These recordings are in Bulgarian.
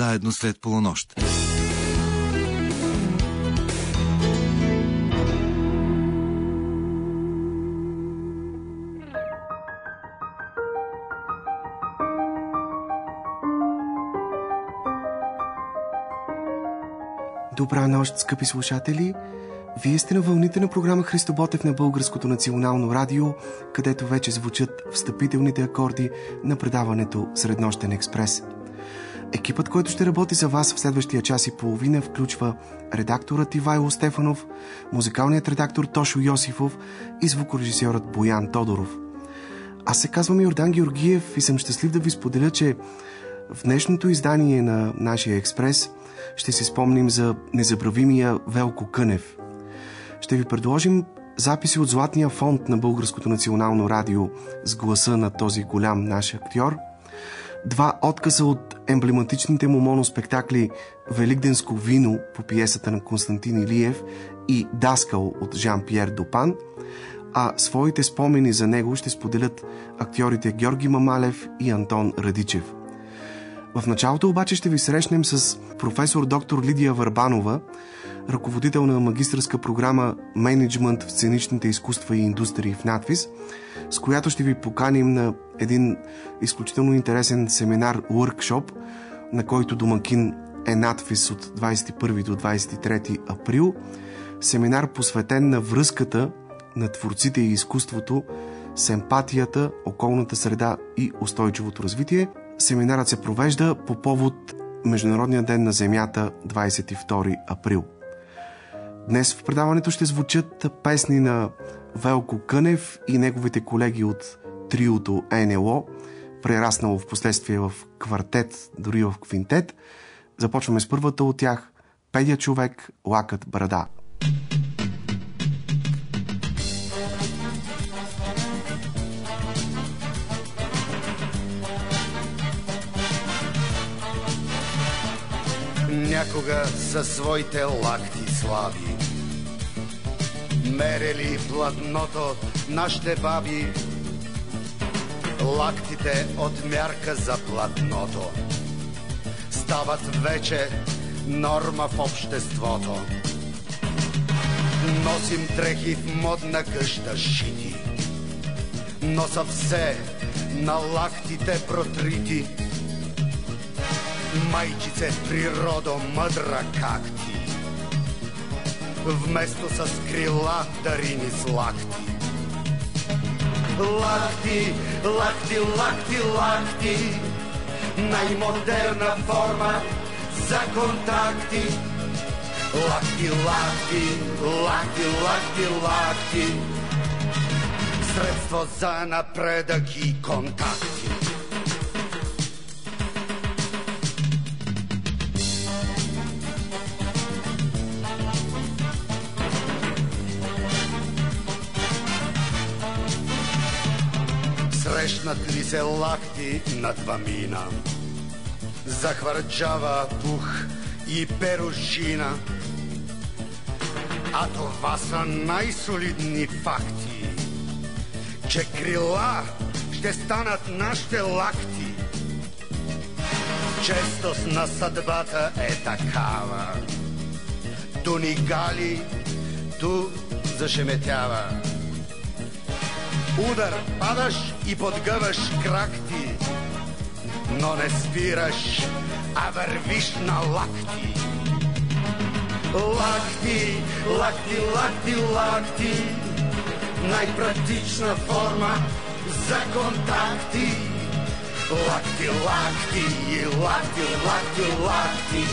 заедно след полунощ. Добра нощ, скъпи слушатели! Вие сте на вълните на програма Христо Ботев на Българското национално радио, където вече звучат встъпителните акорди на предаването Среднощен експрес. Екипът, който ще работи за вас в следващия час и половина, включва редакторът Ивайло Стефанов, музикалният редактор Тошо Йосифов и звукорежисьорът Боян Тодоров. Аз се казвам Йордан Георгиев и съм щастлив да ви споделя, че в днешното издание на нашия експрес ще си спомним за незабравимия Велко Кънев. Ще ви предложим записи от Златния фонд на Българското национално радио с гласа на този голям наш актьор, два отказа от емблематичните му моноспектакли Великденско вино по пиесата на Константин Илиев и Даскал от Жан-Пьер Допан, а своите спомени за него ще споделят актьорите Георги Мамалев и Антон Радичев – в началото обаче ще ви срещнем с професор доктор Лидия Върбанова, ръководител на магистрска програма Менеджмент в сценичните изкуства и индустрии в надвис, с която ще ви поканим на един изключително интересен семинар-уркшоп, на който домакин е надвис от 21 до 23 април. Семинар посветен на връзката на творците и изкуството с емпатията, околната среда и устойчивото развитие – Семинарът се провежда по повод Международния ден на Земята 22 април. Днес в предаването ще звучат песни на Велко Кънев и неговите колеги от триото НЛО, прераснало в последствие в квартет, дори в квинтет. Започваме с първата от тях – Педя човек, лакът брада. Някога със своите лакти слави. Мерели платното нашите баби, лактите от мярка за платното стават вече норма в обществото. Носим дрехи в модна къща шити, но са все на лактите протрити майчице природо мъдра как ти. Вместо с крила дари ни с лакти. Лакти, лакти, лакти, лакти, най-модерна форма за контакти. Лакти, лакти, лакти, лакти, лакти, средство за напредък и контакти. Срещнат ли се лакти на двамина? Захвърчава пух и перушина. А това са най-солидни факти, че крила ще станат нашите лакти. Честост на съдбата е такава. Ту ни гали, ту зашеметява. udar padaš i podgavaš krakti, no ne spiraš, a vrviš na lakti. Lakti, lakti, lakti, lakti, najpraktična forma za kontakti. Lakti, lakti, lakti, lakti, lakti,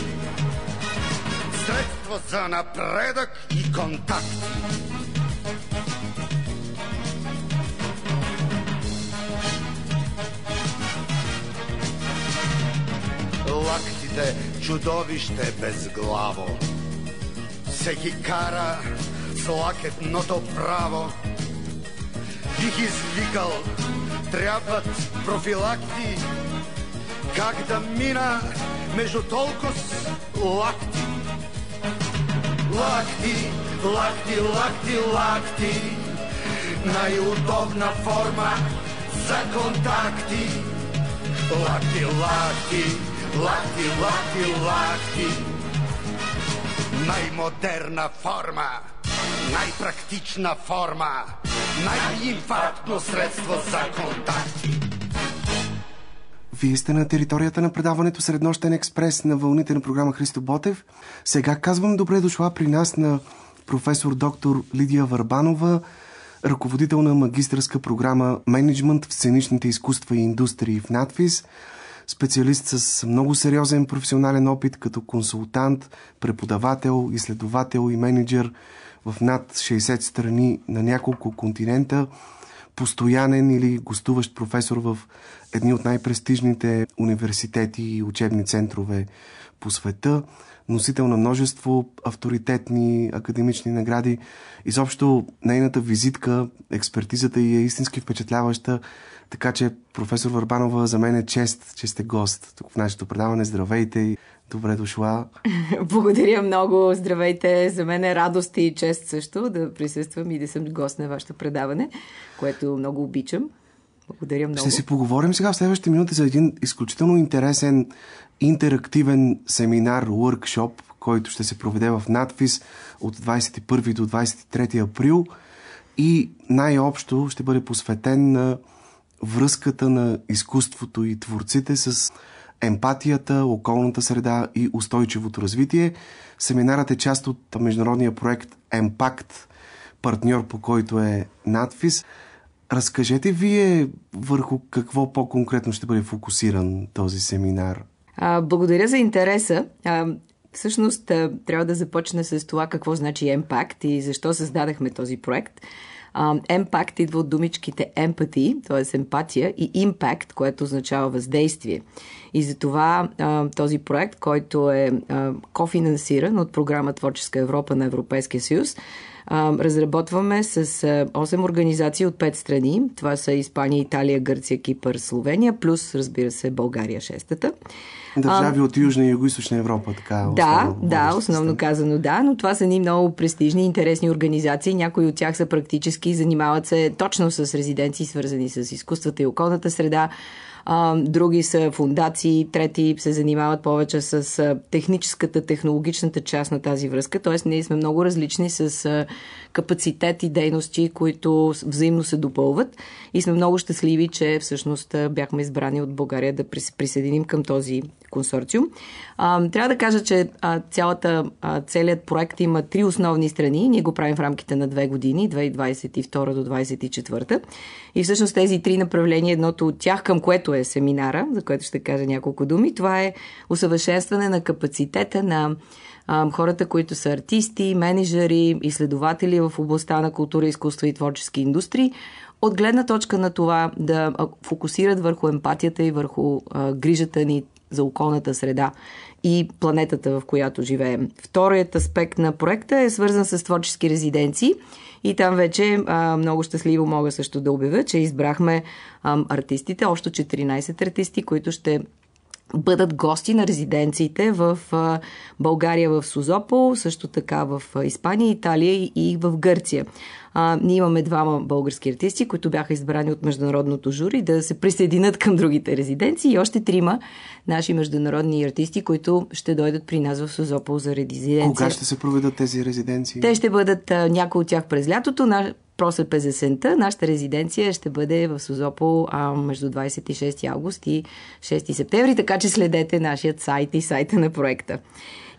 sredstvo za napredak i kontakti. Лактите чудовище безглаво. Всеки кара с лакетното право. Бих извикал, трябват профилакти, как да мина между толкова лакти. Лакти, лакти, лакти, лакти, най-удобна форма за контакти. Лакти, лакти, Лахти, лахти, лахти. Най-модерна форма, най-практична форма, най-инфарктно средство за контакти. Вие сте на територията на предаването Среднощен експрес на вълните на програма Христо Ботев. Сега казвам добре дошла при нас на професор доктор Лидия Върбанова, ръководител на магистрска програма Менеджмент в сценичните изкуства и индустрии в надфис, специалист с много сериозен професионален опит като консултант, преподавател, изследовател и менеджер в над 60 страни на няколко континента, постоянен или гостуващ професор в едни от най-престижните университети и учебни центрове по света, носител на множество авторитетни академични награди. Изобщо нейната визитка, експертизата й е истински впечатляваща, така че професор Върбанова, за мен е чест, че сте гост тук в нашето предаване. Здравейте и добре дошла. Благодаря много. Здравейте. За мен е радост и чест също да присъствам и да съм гост на вашето предаване, което много обичам. Благодаря много. Ще си поговорим сега в следващите минути за един изключително интересен интерактивен семинар, workshop, който ще се проведе в надфис от 21 до 23 април и най-общо ще бъде посветен на връзката на изкуството и творците с емпатията, околната среда и устойчивото развитие. Семинарът е част от международния проект Емпакт, партньор по който е надфис. Разкажете вие върху какво по-конкретно ще бъде фокусиран този семинар. А, благодаря за интереса. А, всъщност трябва да започна с това какво значи Impact и защо създадахме този проект. Impact идва от думичките empathy, т.е. емпатия, и impact, което означава въздействие. И затова този проект, който е кофинансиран от програма Творческа Европа на Европейския съюз, разработваме с 8 организации от 5 страни. Това са Испания, Италия, Гърция, Кипър, Словения, плюс, разбира се, България шестата. Държави а, от Южна и Юго-Источна Европа, така. Да, основно, да, основно сте. казано да, но това са ни много престижни, интересни организации. Някои от тях са практически, занимават се точно с резиденции, свързани с изкуствата и околната среда а, други са фундации, трети се занимават повече с техническата, технологичната част на тази връзка. Тоест, ние сме много различни с капацитет и дейности, които взаимно се допълват и сме много щастливи, че всъщност бяхме избрани от България да присъединим към този консорциум. Трябва да кажа, че цялата, целият проект има три основни страни. Ние го правим в рамките на две години, 2022 до 2024. И всъщност тези три направления, едното от тях, към което е семинара, за което ще кажа няколко думи, това е усъвършенстване на капацитета на хората, които са артисти, менеджери, изследователи в областта на култура, изкуство и творчески индустрии, от гледна точка на това да фокусират върху емпатията и върху грижата ни за околната среда и планетата, в която живеем. Вторият аспект на проекта е свързан с творчески резиденции и там вече а, много щастливо мога също да обявя, че избрахме а, артистите, още 14 артисти, които ще бъдат гости на резиденциите в България, в Созопол, също така в Испания, Италия и в Гърция. А, ние имаме двама български артисти, които бяха избрани от международното жури да се присъединят към другите резиденции и още трима наши международни артисти, които ще дойдат при нас в Созопол за резиденция. Кога ще се проведат тези резиденции? Те ще бъдат някои от тях през лятото. На просът през есента. Нашата резиденция ще бъде в Созопол а, между 26 август и 6 септември, така че следете нашият сайт и сайта на проекта.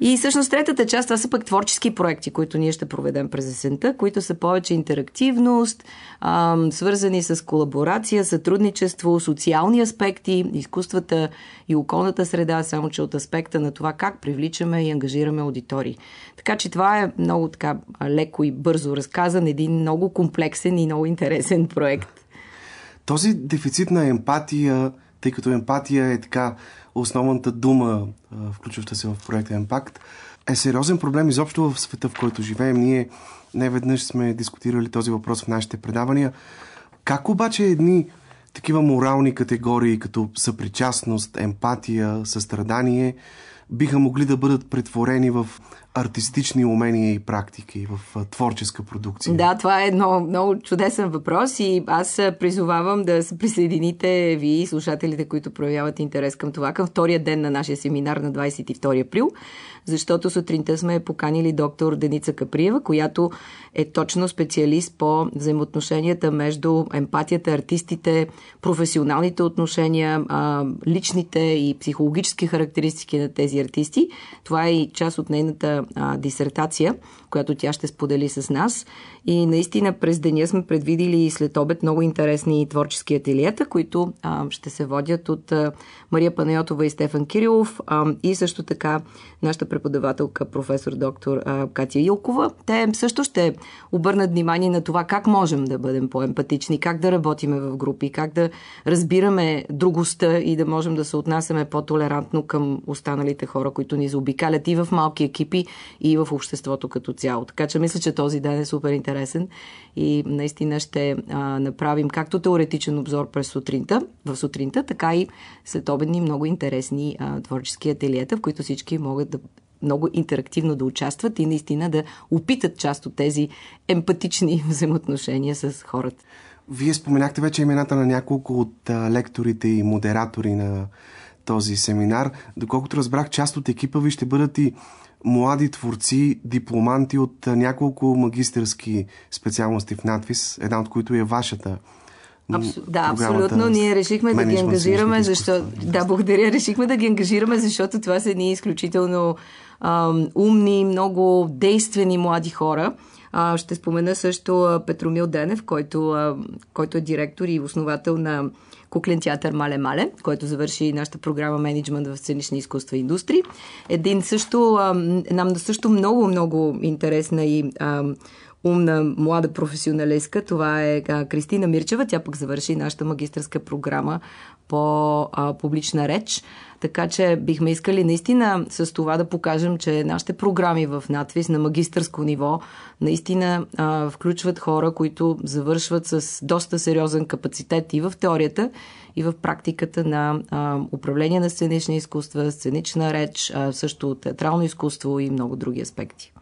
И всъщност третата част, това са пък творчески проекти, които ние ще проведем през есента, които са повече интерактивност, а, свързани с колаборация, сътрудничество, социални аспекти, изкуствата и околната среда, само че от аспекта на това как привличаме и ангажираме аудитории. Така че това е много така леко и бързо разказан, един много комплексен и много интересен проект. Този дефицит на емпатия, тъй като емпатия е така основната дума, включваща се в проекта Емпакт, е сериозен проблем изобщо в света, в който живеем. Ние не веднъж сме дискутирали този въпрос в нашите предавания. Как обаче едни такива морални категории, като съпричастност, емпатия, състрадание, биха могли да бъдат претворени в артистични умения и практики в творческа продукция? Да, това е много, много чудесен въпрос и аз призовавам да се присъедините ви, слушателите, които проявяват интерес към това, към втория ден на нашия семинар на 22 април защото сутринта сме поканили доктор Деница Каприева, която е точно специалист по взаимоотношенията между емпатията, артистите, професионалните отношения, личните и психологически характеристики на тези артисти. Това е и част от нейната дисертация, която тя ще сподели с нас. И наистина през деня сме предвидили след обед много интересни творчески ателиета, които а, ще се водят от а, Мария Панайотова и Стефан Кирилов а, и също така нашата преподавателка професор доктор а, Катя Илкова. Те също ще обърнат внимание на това как можем да бъдем по-емпатични, как да работиме в групи, как да разбираме другостта и да можем да се отнасяме по-толерантно към останалите хора, които ни заобикалят и в малки екипи, и в обществото като цяло. Така че мисля, че този ден е супер интересен и наистина ще а, направим както теоретичен обзор през сутринта, в сутринта, така и след обедни много интересни а, творчески ателиета, в които всички могат да много интерактивно да участват и наистина да опитат част от тези емпатични взаимоотношения с хората. Вие споменахте вече имената на няколко от лекторите и модератори на този семинар. Доколкото разбрах, част от екипа ви ще бъдат и млади творци, дипломанти от няколко магистърски специалности в надвис, една от които е вашата. Абсу... Да, абсолютно. Ние решихме да ги ангажираме, защото... Да, благодаря. Решихме да ги ангажираме, защото това са едни изключително ам, умни, много действени млади хора. А, ще спомена също Петромил Денев, който, а, който е директор и основател на куклен театър Мале Мале, който завърши нашата програма менеджмент в сценични изкуства и индустрии. Един също, нам също много, много интересна и умна млада професионалистка. Това е Кристина Мирчева. Тя пък завърши нашата магистрска програма по а, публична реч. Така че бихме искали наистина с това да покажем, че нашите програми в надвис на магистърско ниво наистина а, включват хора, които завършват с доста сериозен капацитет и в теорията, и в практиката на а, управление на сценични изкуства, сценична реч, а, също театрално изкуство и много други аспекти.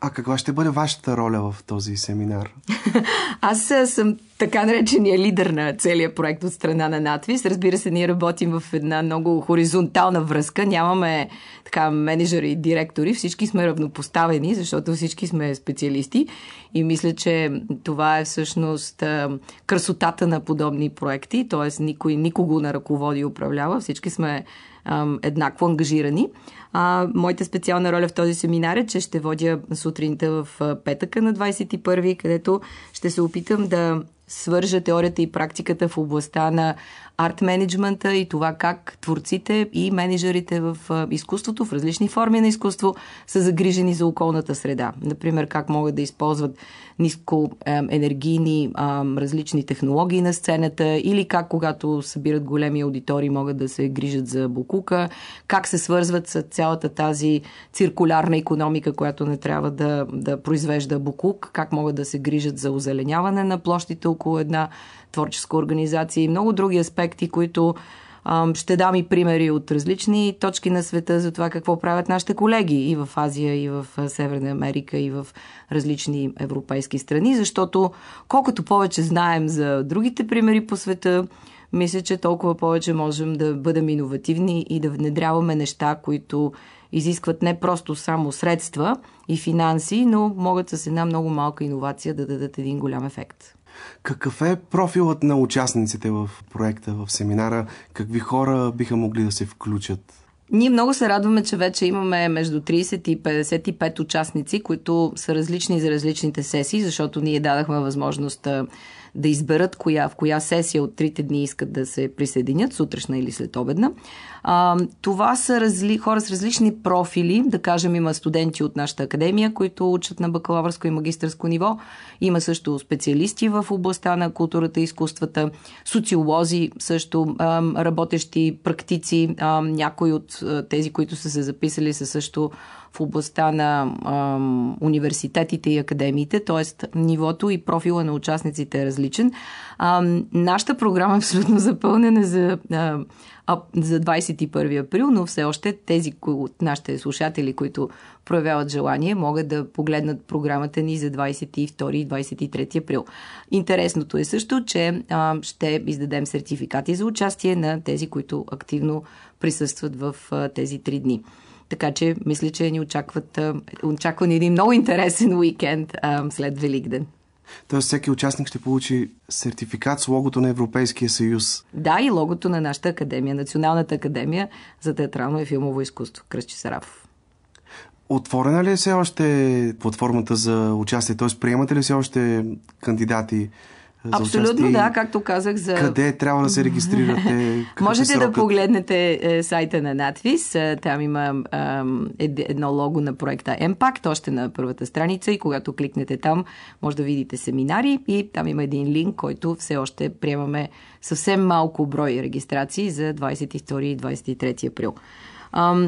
А каква ще бъде вашата роля в този семинар? Аз съм така наречения лидер на целият проект от страна на Натвис. Разбира се, ние работим в една много хоризонтална връзка. Нямаме така менеджери и директори. Всички сме равнопоставени, защото всички сме специалисти. И мисля, че това е всъщност красотата на подобни проекти. Тоест, никой никого не ръководи и управлява. Всички сме еднакво ангажирани. А, моята специална роля в този семинар е, че ще водя сутринта в петъка на 21, където ще се опитам да свържа теорията и практиката в областта на арт менеджмента и това как творците и менеджерите в изкуството, в различни форми на изкуство, са загрижени за околната среда. Например, как могат да използват ниско енергийни различни технологии на сцената или как когато събират големи аудитории могат да се грижат за букука, как се свързват с цялата тази циркулярна економика, която не трябва да, да произвежда букук, как могат да се грижат за озеленяване на площите около една творческа организация и много други аспекти, които ще дам и примери от различни точки на света за това какво правят нашите колеги и в Азия, и в Северна Америка, и в различни европейски страни, защото колкото повече знаем за другите примери по света, мисля, че толкова повече можем да бъдем иновативни и да внедряваме неща, които изискват не просто само средства и финанси, но могат с една много малка иновация да дадат един голям ефект. Какъв е профилът на участниците в проекта, в семинара? Какви хора биха могли да се включат? Ние много се радваме, че вече имаме между 30 и 55 участници, които са различни за различните сесии, защото ние дадахме възможност да изберат коя, в коя сесия от трите дни искат да се присъединят, сутрешна или след обедна. А, това са разли, хора с различни профили. Да кажем, има студенти от нашата академия, които учат на бакалавърско и магистърско ниво. Има също специалисти в областта на културата и изкуствата, социолози също, а, работещи практици. А, някои от тези, които са се записали, са също в областта на а, университетите и академиите, т.е. нивото и профила на участниците е различен. А, нашата програма е абсолютно запълнена за, а, за 21 април, но все още тези от нашите слушатели, които проявяват желание, могат да погледнат програмата ни за 22 и 23 април. Интересното е също, че а, ще издадем сертификати за участие на тези, които активно присъстват в а, тези три дни. Така че мисля, че ни очакват, очаква ни един много интересен уикенд а, след Великден. Тоест всеки участник ще получи сертификат с логото на Европейския съюз. Да, и логото на нашата академия, Националната академия за театрално и филмово изкуство. Кръстчи Сарафов. Отворена ли е все още платформата за участие? Т.е. приемате ли все още кандидати Абсолютно да, както казах. За... Къде трябва да се регистрирате? Можете да погледнете е, сайта на Надвис. Е, там има е, едно лого на проекта Impact, още на първата страница и когато кликнете там, може да видите семинари и там има един линк, който все още приемаме съвсем малко брой регистрации за 22 и 23 април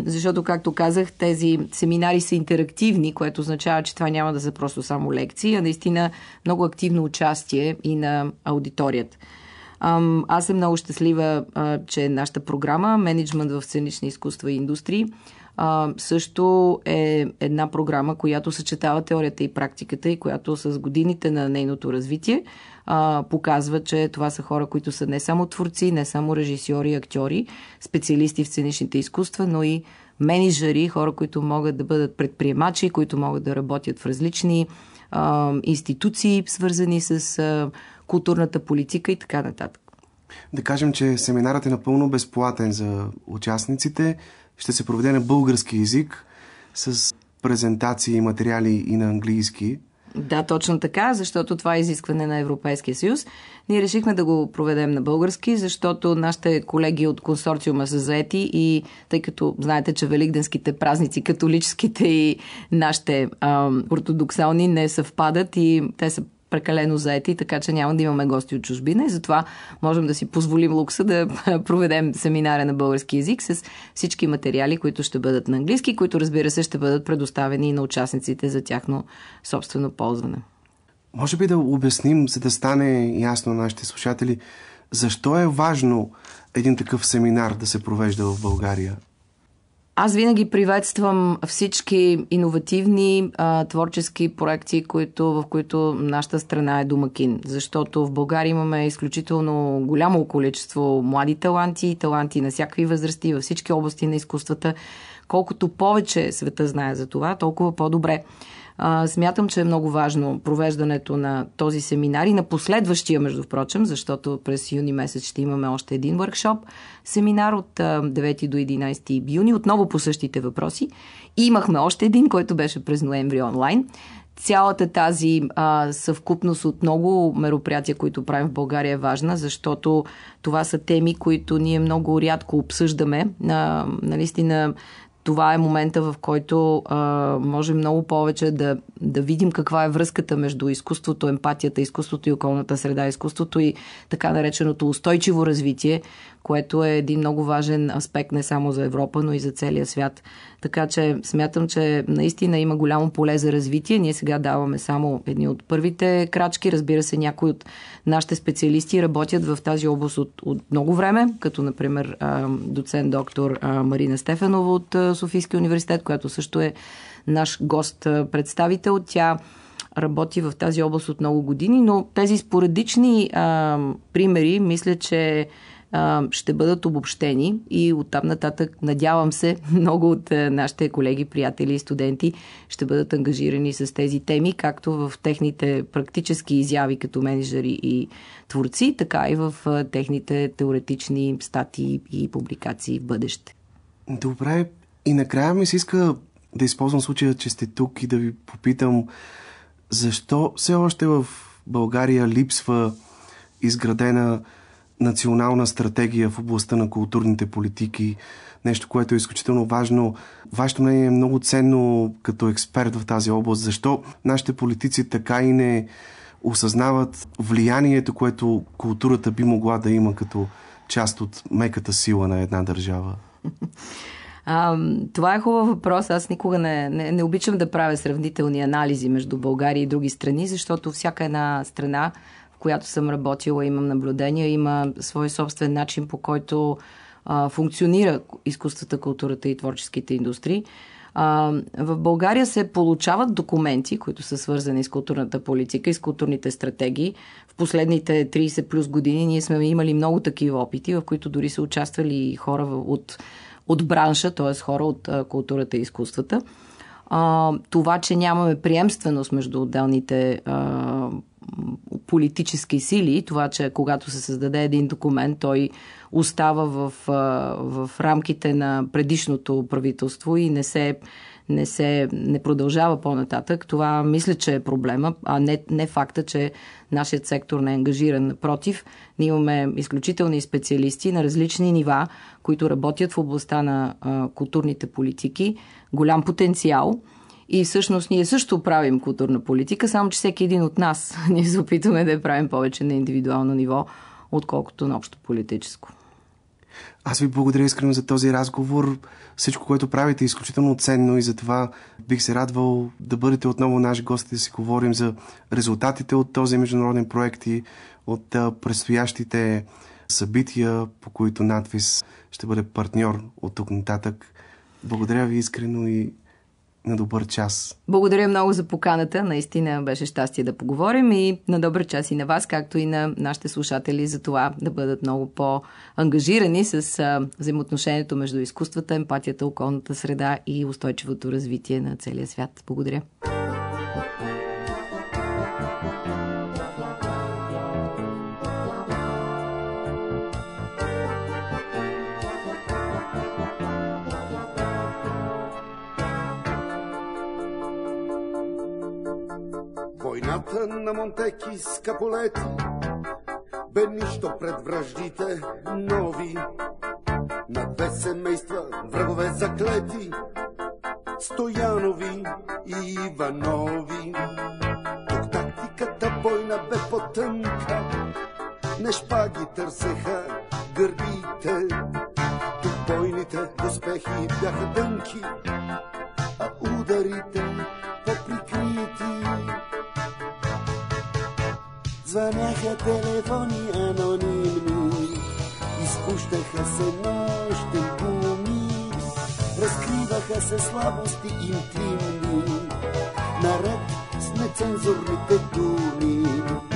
защото, както казах, тези семинари са интерактивни, което означава, че това няма да са просто само лекции, а наистина много активно участие и на аудиторията. Аз съм много щастлива, че нашата програма Менеджмент в сценични изкуства и индустрии също е една програма, която съчетава теорията и практиката и която с годините на нейното развитие а, показва, че това са хора, които са не само творци, не само режисьори, актьори, специалисти в сценичните изкуства, но и менеджери, хора, които могат да бъдат предприемачи, които могат да работят в различни а, институции, свързани с а, културната политика и така нататък. Да кажем, че семинарът е напълно безплатен за участниците. Ще се проведе на български язик с презентации и материали и на английски. Да, точно така, защото това е изискване на Европейския съюз. Ние решихме да го проведем на български, защото нашите колеги от консорциума са заети и тъй като знаете, че великденските празници, католическите и нашите а, ортодоксални не съвпадат и те са прекалено заети, така че няма да имаме гости от чужбина и затова можем да си позволим лукса да проведем семинара на български язик с всички материали, които ще бъдат на английски, които разбира се ще бъдат предоставени на участниците за тяхно собствено ползване. Може би да обясним, за да стане ясно на нашите слушатели, защо е важно един такъв семинар да се провежда в България? Аз винаги приветствам всички иновативни а, творчески проекти, които, в които нашата страна е домакин. Защото в България имаме изключително голямо количество млади таланти, таланти на всякакви възрасти, във всички области на изкуствата. Колкото повече света знае за това, толкова по-добре. А, смятам, че е много важно провеждането на този семинар и на последващия, между впрочем, защото през юни месец ще имаме още един въркшоп, семинар от 9 до 11 юни, отново по същите въпроси. И имахме още един, който беше през ноември онлайн цялата тази а, съвкупност от много мероприятия, които правим в България е важна, защото това са теми, които ние много рядко обсъждаме. А, наистина това е момента, в който а, може много повече да, да видим каква е връзката между изкуството, емпатията, изкуството и околната среда, изкуството и така нареченото устойчиво развитие, което е един много важен аспект не само за Европа, но и за целия свят. Така че смятам, че наистина има голямо поле за развитие. Ние сега даваме само едни от първите крачки. Разбира се, някои от нашите специалисти работят в тази област от, от много време, като например доцент доктор Марина Стефанова от Софийския университет, която също е наш гост-представител. Тя работи в тази област от много години, но тези споредични а, примери, мисля, че ще бъдат обобщени и оттам нататък, надявам се, много от нашите колеги, приятели и студенти ще бъдат ангажирани с тези теми, както в техните практически изяви като менеджери и творци, така и в техните теоретични статии и публикации в бъдеще. Добре, и накрая ми се иска да използвам случая, че сте тук и да ви попитам защо все още в България липсва изградена национална стратегия в областта на културните политики, нещо, което е изключително важно. Вашето мнение е много ценно като експерт в тази област. Защо нашите политици така и не осъзнават влиянието, което културата би могла да има като част от меката сила на една държава? Това е хубав въпрос. Аз никога не, не, не обичам да правя сравнителни анализи между България и други страни, защото всяка една страна, която съм работила, имам наблюдения, има свой собствен начин, по който а, функционира изкуствата, културата и творческите индустрии. А, в България се получават документи, които са свързани с културната политика и с културните стратегии. В последните 30 плюс години ние сме имали много такива опити, в които дори са участвали хора от, от бранша, т.е. хора от а, културата и изкуствата. А, това, че нямаме приемственост между отделните а, политически сили, това, че когато се създаде един документ, той остава в, в рамките на предишното правителство и не се, не се не продължава по-нататък. Това мисля, че е проблема, а не, не факта, че нашият сектор не е ангажиран. Напротив, ние имаме изключителни специалисти на различни нива, които работят в областта на а, културните политики, голям потенциал – и всъщност ние също правим културна политика, само че всеки един от нас ние се опитваме да я правим повече на индивидуално ниво, отколкото на общо политическо. Аз ви благодаря искрено за този разговор. Всичко, което правите е изключително ценно и за това бих се радвал да бъдете отново наши гости да си говорим за резултатите от този международен проект и от предстоящите събития, по които надвис ще бъде партньор от тук нататък. Благодаря ви искрено и на добър час. Благодаря много за поканата. Наистина беше щастие да поговорим и на добър час и на вас, както и на нашите слушатели за това да бъдат много по-ангажирани с взаимоотношението между изкуствата, емпатията, околната среда и устойчивото развитие на целия свят. Благодаря. На Монтеки с Каполети бе нищо пред враждите нови. На две семейства врагове заклети, Стоянови и Иванови. Тук тактиката бойна бе потънка, не шпаги търсеха гърдите. Тук бойните успехи бяха дънки, а ударите Звъняха телефони анонимни, изпущаха се нощен помис, разкриваха се слабости интимни, наред с нецензурните думи.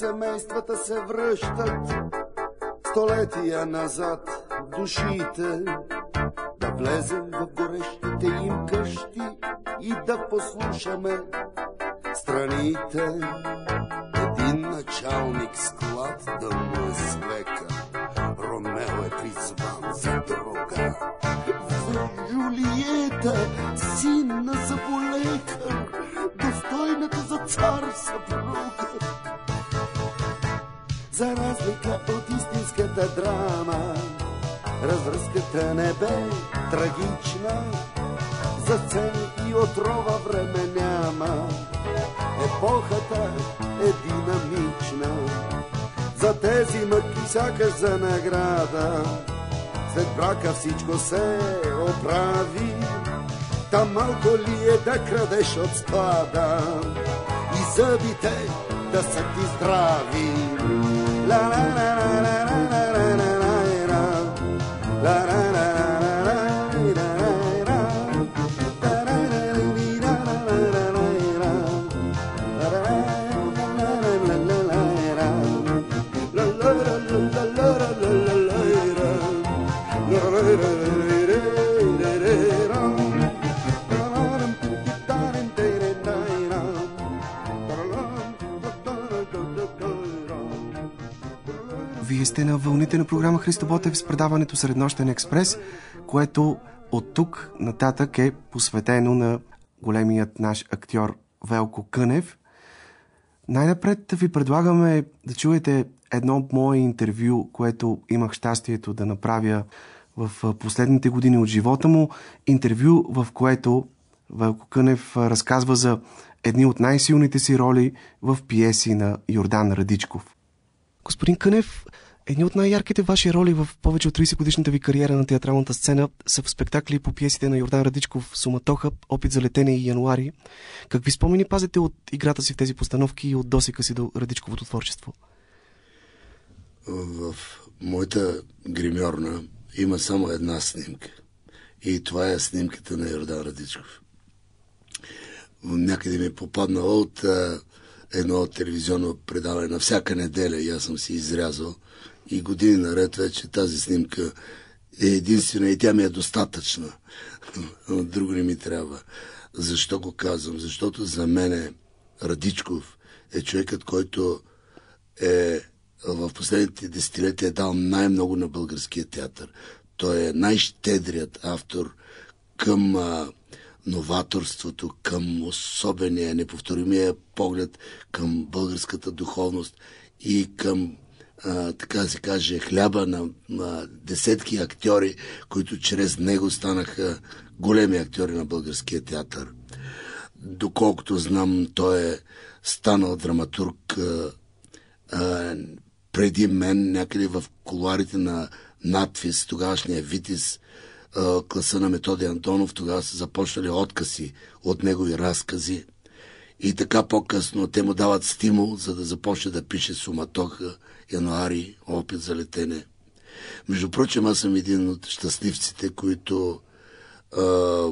Семействата се връщат столетия назад душите? Да влезем в горещите им къщи и да послушаме страните. Един началник склад да му е свека, Ромео е призван за друга. За Жулиета, сина за болекар, достойната за цар съпруга. За разлика от истинската драма, развръзката не бе трагична, за сцени и отрова време няма. Епохата е динамична, за тези мъки сякаш за награда. След брака всичко се оправи, там малко ли е да крадеш от склада и зъбите да са ти здрави. la la la la la. На вълните на програма Христо Ботев с предаването Среднощен експрес, което от тук нататък е посветено на големият наш актьор Велко Кънев. Най-напред ви предлагаме да чуете едно мое интервю, което имах щастието да направя в последните години от живота му. Интервю, в което Велко Кънев разказва за едни от най-силните си роли в пиеси на Йордан Радичков. Господин Кънев, едни от най-ярките ваши роли в повече от 30 годишната ви кариера на театралната сцена са в спектакли по пиесите на Йордан Радичков Суматоха, Опит за летене и Януари. Какви спомени пазите от играта си в тези постановки и от досека си до Радичковото творчество? В моята гримьорна има само една снимка. И това е снимката на Йордан Радичков. Някъде ми е попаднала от едно телевизионно предаване на всяка неделя и аз съм си изрязал. И години наред вече тази снимка е единствена и тя ми е достатъчна. Друго не ми трябва. Защо го казвам? Защото за мен Радичков е човекът, който е в последните десетилетия е дал най-много на българския театър. Той е най-щедрият автор към а, новаторството, към особения, неповторимия поглед към българската духовност и към а, така се каже, хляба на, на десетки актьори, които чрез него станаха големи актьори на българския театър. Доколкото знам, той е станал драматург а, а, преди мен, някъде в колуарите на надфис, тогавашния Витис, класа на Методи Антонов, тогава са започнали откази от негови разкази. И така по-късно те му дават стимул, за да започне да пише Суматоха, Януари, опит за летене. Между прочим, аз съм един от щастливците, които а,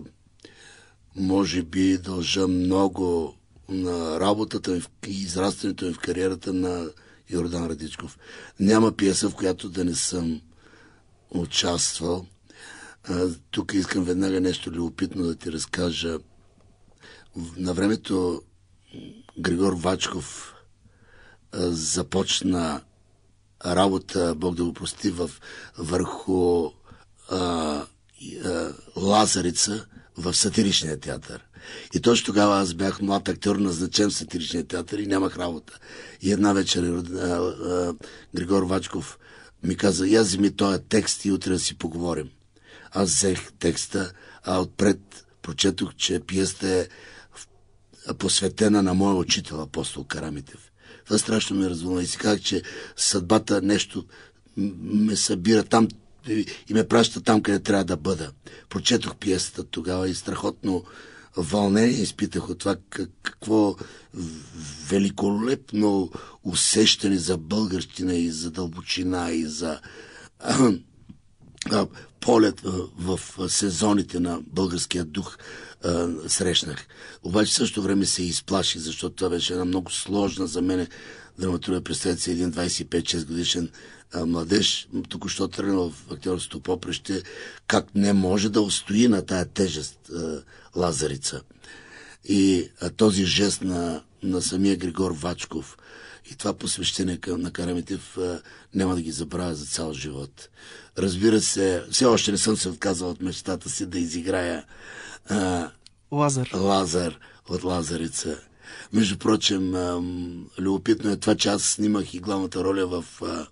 може би дължа много на работата и израстването ми в кариерата на Йордан Радичков. Няма пиеса, в която да не съм участвал. А, тук искам веднага нещо любопитно да ти разкажа. На времето Григор Вачков а, започна работа, Бог да го прости, в, върху а, а, Лазарица в сатиричния театър. И точно тогава аз бях млад актьор, назначен в сатиричния театър и нямах работа. И една вечер а, а, Григор Вачков ми каза, я вземи този текст и утре да си поговорим. Аз взех текста, а отпред прочетох, че пиеста е посветена на моя учител, апостол Карамитев. Това страшно ме развълна и си казах, че съдбата нещо ме събира там и ме праща там, къде трябва да бъда. Прочетох пиесата тогава и страхотно вълнение изпитах от това какво великолепно усещане за българщина и за дълбочина и за полет в сезоните на българския дух срещнах. Обаче също време се изплаши, защото това беше една много сложна за мен драматурга. Представете си един 25-6 годишен младеж, току-що тръгнал в актьорското попреще, как не може да устои на тая тежест Лазарица. И този жест на, на самия Григор Вачков и това посвещение към, на Карамитив а, няма да ги забравя за цял живот. Разбира се, все още не съм се отказал от мечтата си да изиграя а, Лазар. Лазар от Лазарица. Между прочим, а, любопитно е това, че аз снимах и главната роля в а,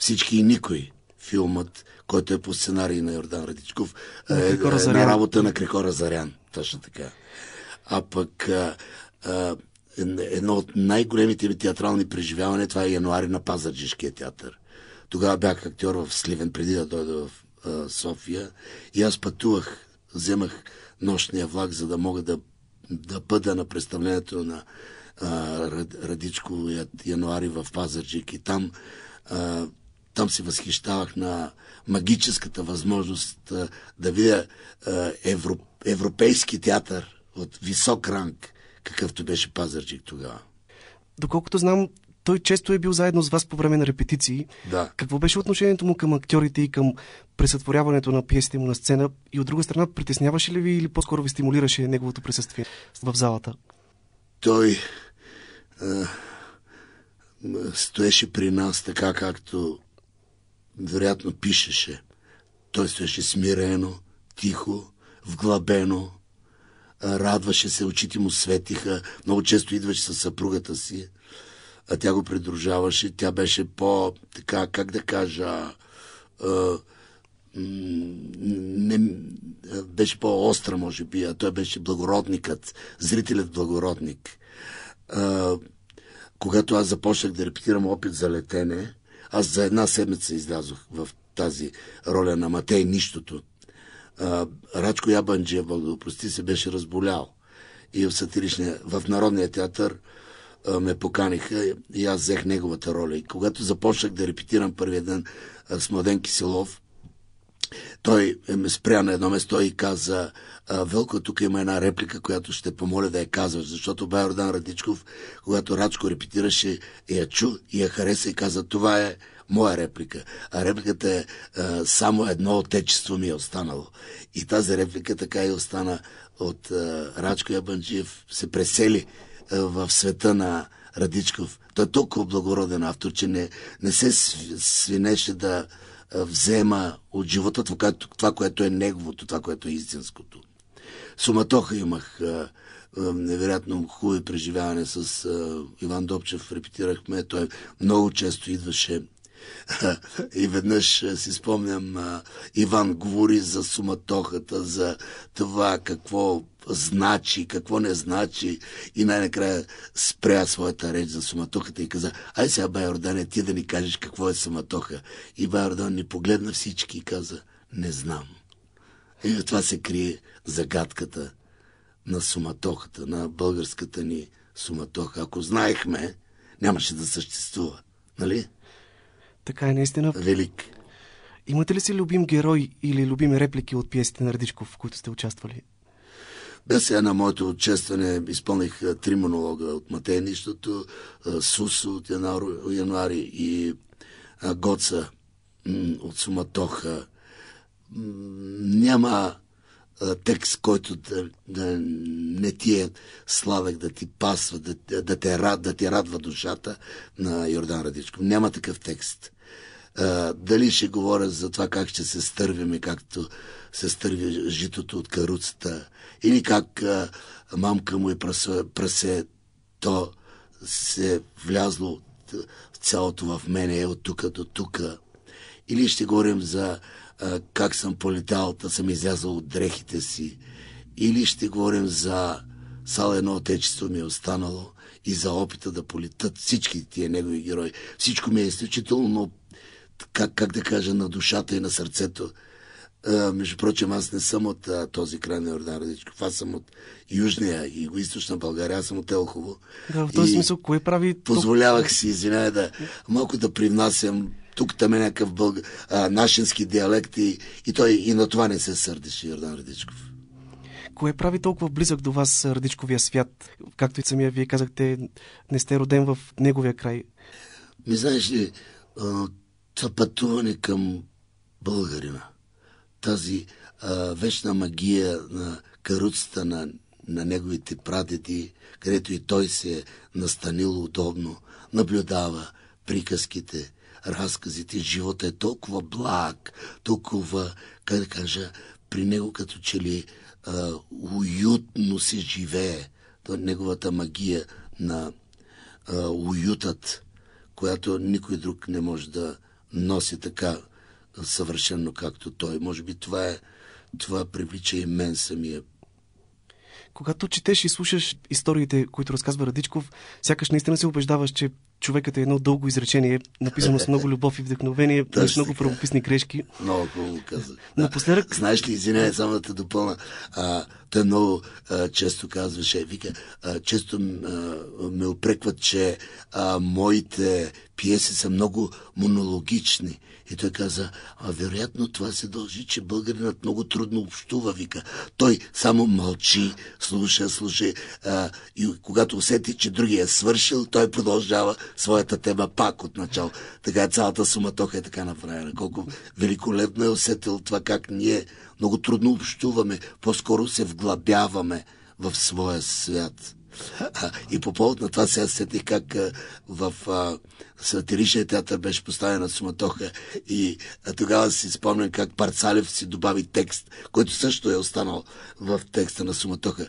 Всички и никой филмът, който е по сценарий на Йордан Радичков, на, е, е на работа на Крикора Зарян. Точно така. А пък а, а, едно от най-големите ми театрални преживявания, това е януари на Пазарджишкия театър. Тогава бях актьор в Сливен, преди да дойда в София. И аз пътувах, вземах нощния влак, за да мога да, да бъда на представлението на а, Радичко януари в Пазарджик. И там а, там се възхищавах на магическата възможност а, да видя а, евро, европейски театър от висок ранг, какъвто беше Пазарджик тогава. Доколкото знам, той често е бил заедно с вас по време на репетиции. Да. Какво беше отношението му към актьорите и към пресътворяването на пиесите му на сцена? И от друга страна, притесняваше ли ви или по-скоро ви стимулираше неговото присъствие в залата? Той а, стоеше при нас така, както вероятно пишеше. Той стоеше смирено, тихо, вглъбено, радваше се, очите му светиха, много често идваше със съпругата си, а тя го придружаваше, тя беше по, така, как да кажа, а, не, беше по-остра, може би, а той беше благородникът, зрителят благородник. А, когато аз започнах да репетирам опит за летене, аз за една седмица излязох в тази роля на Матей Нищото. Рачко Ябанджия, Богдопрости, се беше разболял. И в сатиричния, в Народния театър а, ме поканиха и аз взех неговата роля. И когато започнах да репетирам първия ден а, с Младен Киселов, той ме спря на едно место и каза, Вълко, тук има една реплика, която ще помоля да я казваш, защото Байордан Радичков, когато Рачко репетираше, я чу и я хареса и каза, това е моя реплика. А репликата е а, само едно отечество ми е останало. И тази реплика така и остана от а, Рачко Ябанджиев, се пресели а, в света на Радичков. Той е толкова благороден автор, че не, не се свинеше да взема от живота това, това, което е неговото, това, което е истинското. Суматоха имах невероятно хубави преживяване с Иван Добчев. Репетирахме. Той много често идваше и веднъж си спомням, Иван говори за суматохата, за това какво значи, какво не значи и най-накрая спря своята реч за суматохата и каза, ай сега, Байордане, ти да ни кажеш какво е суматоха. И Байордан ни погледна всички и каза, не знам. И в това се крие загадката на суматохата, на българската ни суматоха. Ако знаехме, нямаше да съществува. Нали? Така е наистина. Велик. Имате ли си любим герой или любими реплики от пиесите на Радичков, в които сте участвали? Да, сега на моето отчестване изпълних три монолога от Матей Нищото, Сусо от януари и Гоца от Суматоха. Няма текст, който да, да не ти е сладък, да ти пасва, да, да, те, да ти радва душата на Йордан Радичков. Няма такъв текст. Дали ще говоря за това как ще се стървиме, както се стърви житото от каруцата, или как а, мамка му е прасе, прасе, то се влязло цялото в мене е от тук до тук. Или ще говорим за а, как съм полетял, да съм излязъл от дрехите си. Или ще говорим за сало едно отечество ми е останало и за опита да полетат всички тия негови герои. Всичко ми е изключително, как, как да кажа, на душата и на сърцето. А, между прочим, аз не съм от а, този край на Йордан Радичков. Аз съм от Южния и Юго-Источна България. Аз съм от Елхово. Да, в този и смисъл, кое прави... Позволявах си, извинявай, да малко да привнасям тук там е някакъв бълг... а, нашински диалект и, и той и на това не се сърдеше Йордан Радичков. Кое прави толкова близък до вас Радичковия свят? Както и самия вие казахте, не сте роден в неговия край. Ми знаеш ли, това пътуване към българина, тази а, вечна магия на каруцата на, на неговите прадеди, където и той се е настанил удобно, наблюдава приказките, разказите, живота е толкова благ, толкова, как да кажа, при него като че ли а, уютно се живее. То неговата магия на а, уютът, която никой друг не може да носи така съвършенно както той. Може би това е това привлича и мен самия когато четеш и слушаш историите, които разказва Радичков, сякаш наистина се убеждаваш, че човекът е едно дълго изречение, написано с много любов и вдъхновение, с много правописни грешки. Много хубаво каза. Напоследък... Знаеш ли, извинявай, само да те допълна. А, той много а, често казваше, вика, а, често а, ме опрекват, че а, моите пиеси са много монологични. И той каза, а вероятно това се дължи, че българинът много трудно общува, вика. Той само мълчи, слуша, слуша. А, и когато усети, че другия е свършил, той продължава своята тема пак от начало. Така цялата суматоха е така направена. Колко великолепно е усетил това как ние много трудно общуваме, по-скоро се вглъбяваме в своя свят. А, и по повод на това сега сетих как в сатиричния театър беше поставена суматоха и тогава си спомням как Парцалев си добави текст, който също е останал в текста на суматоха.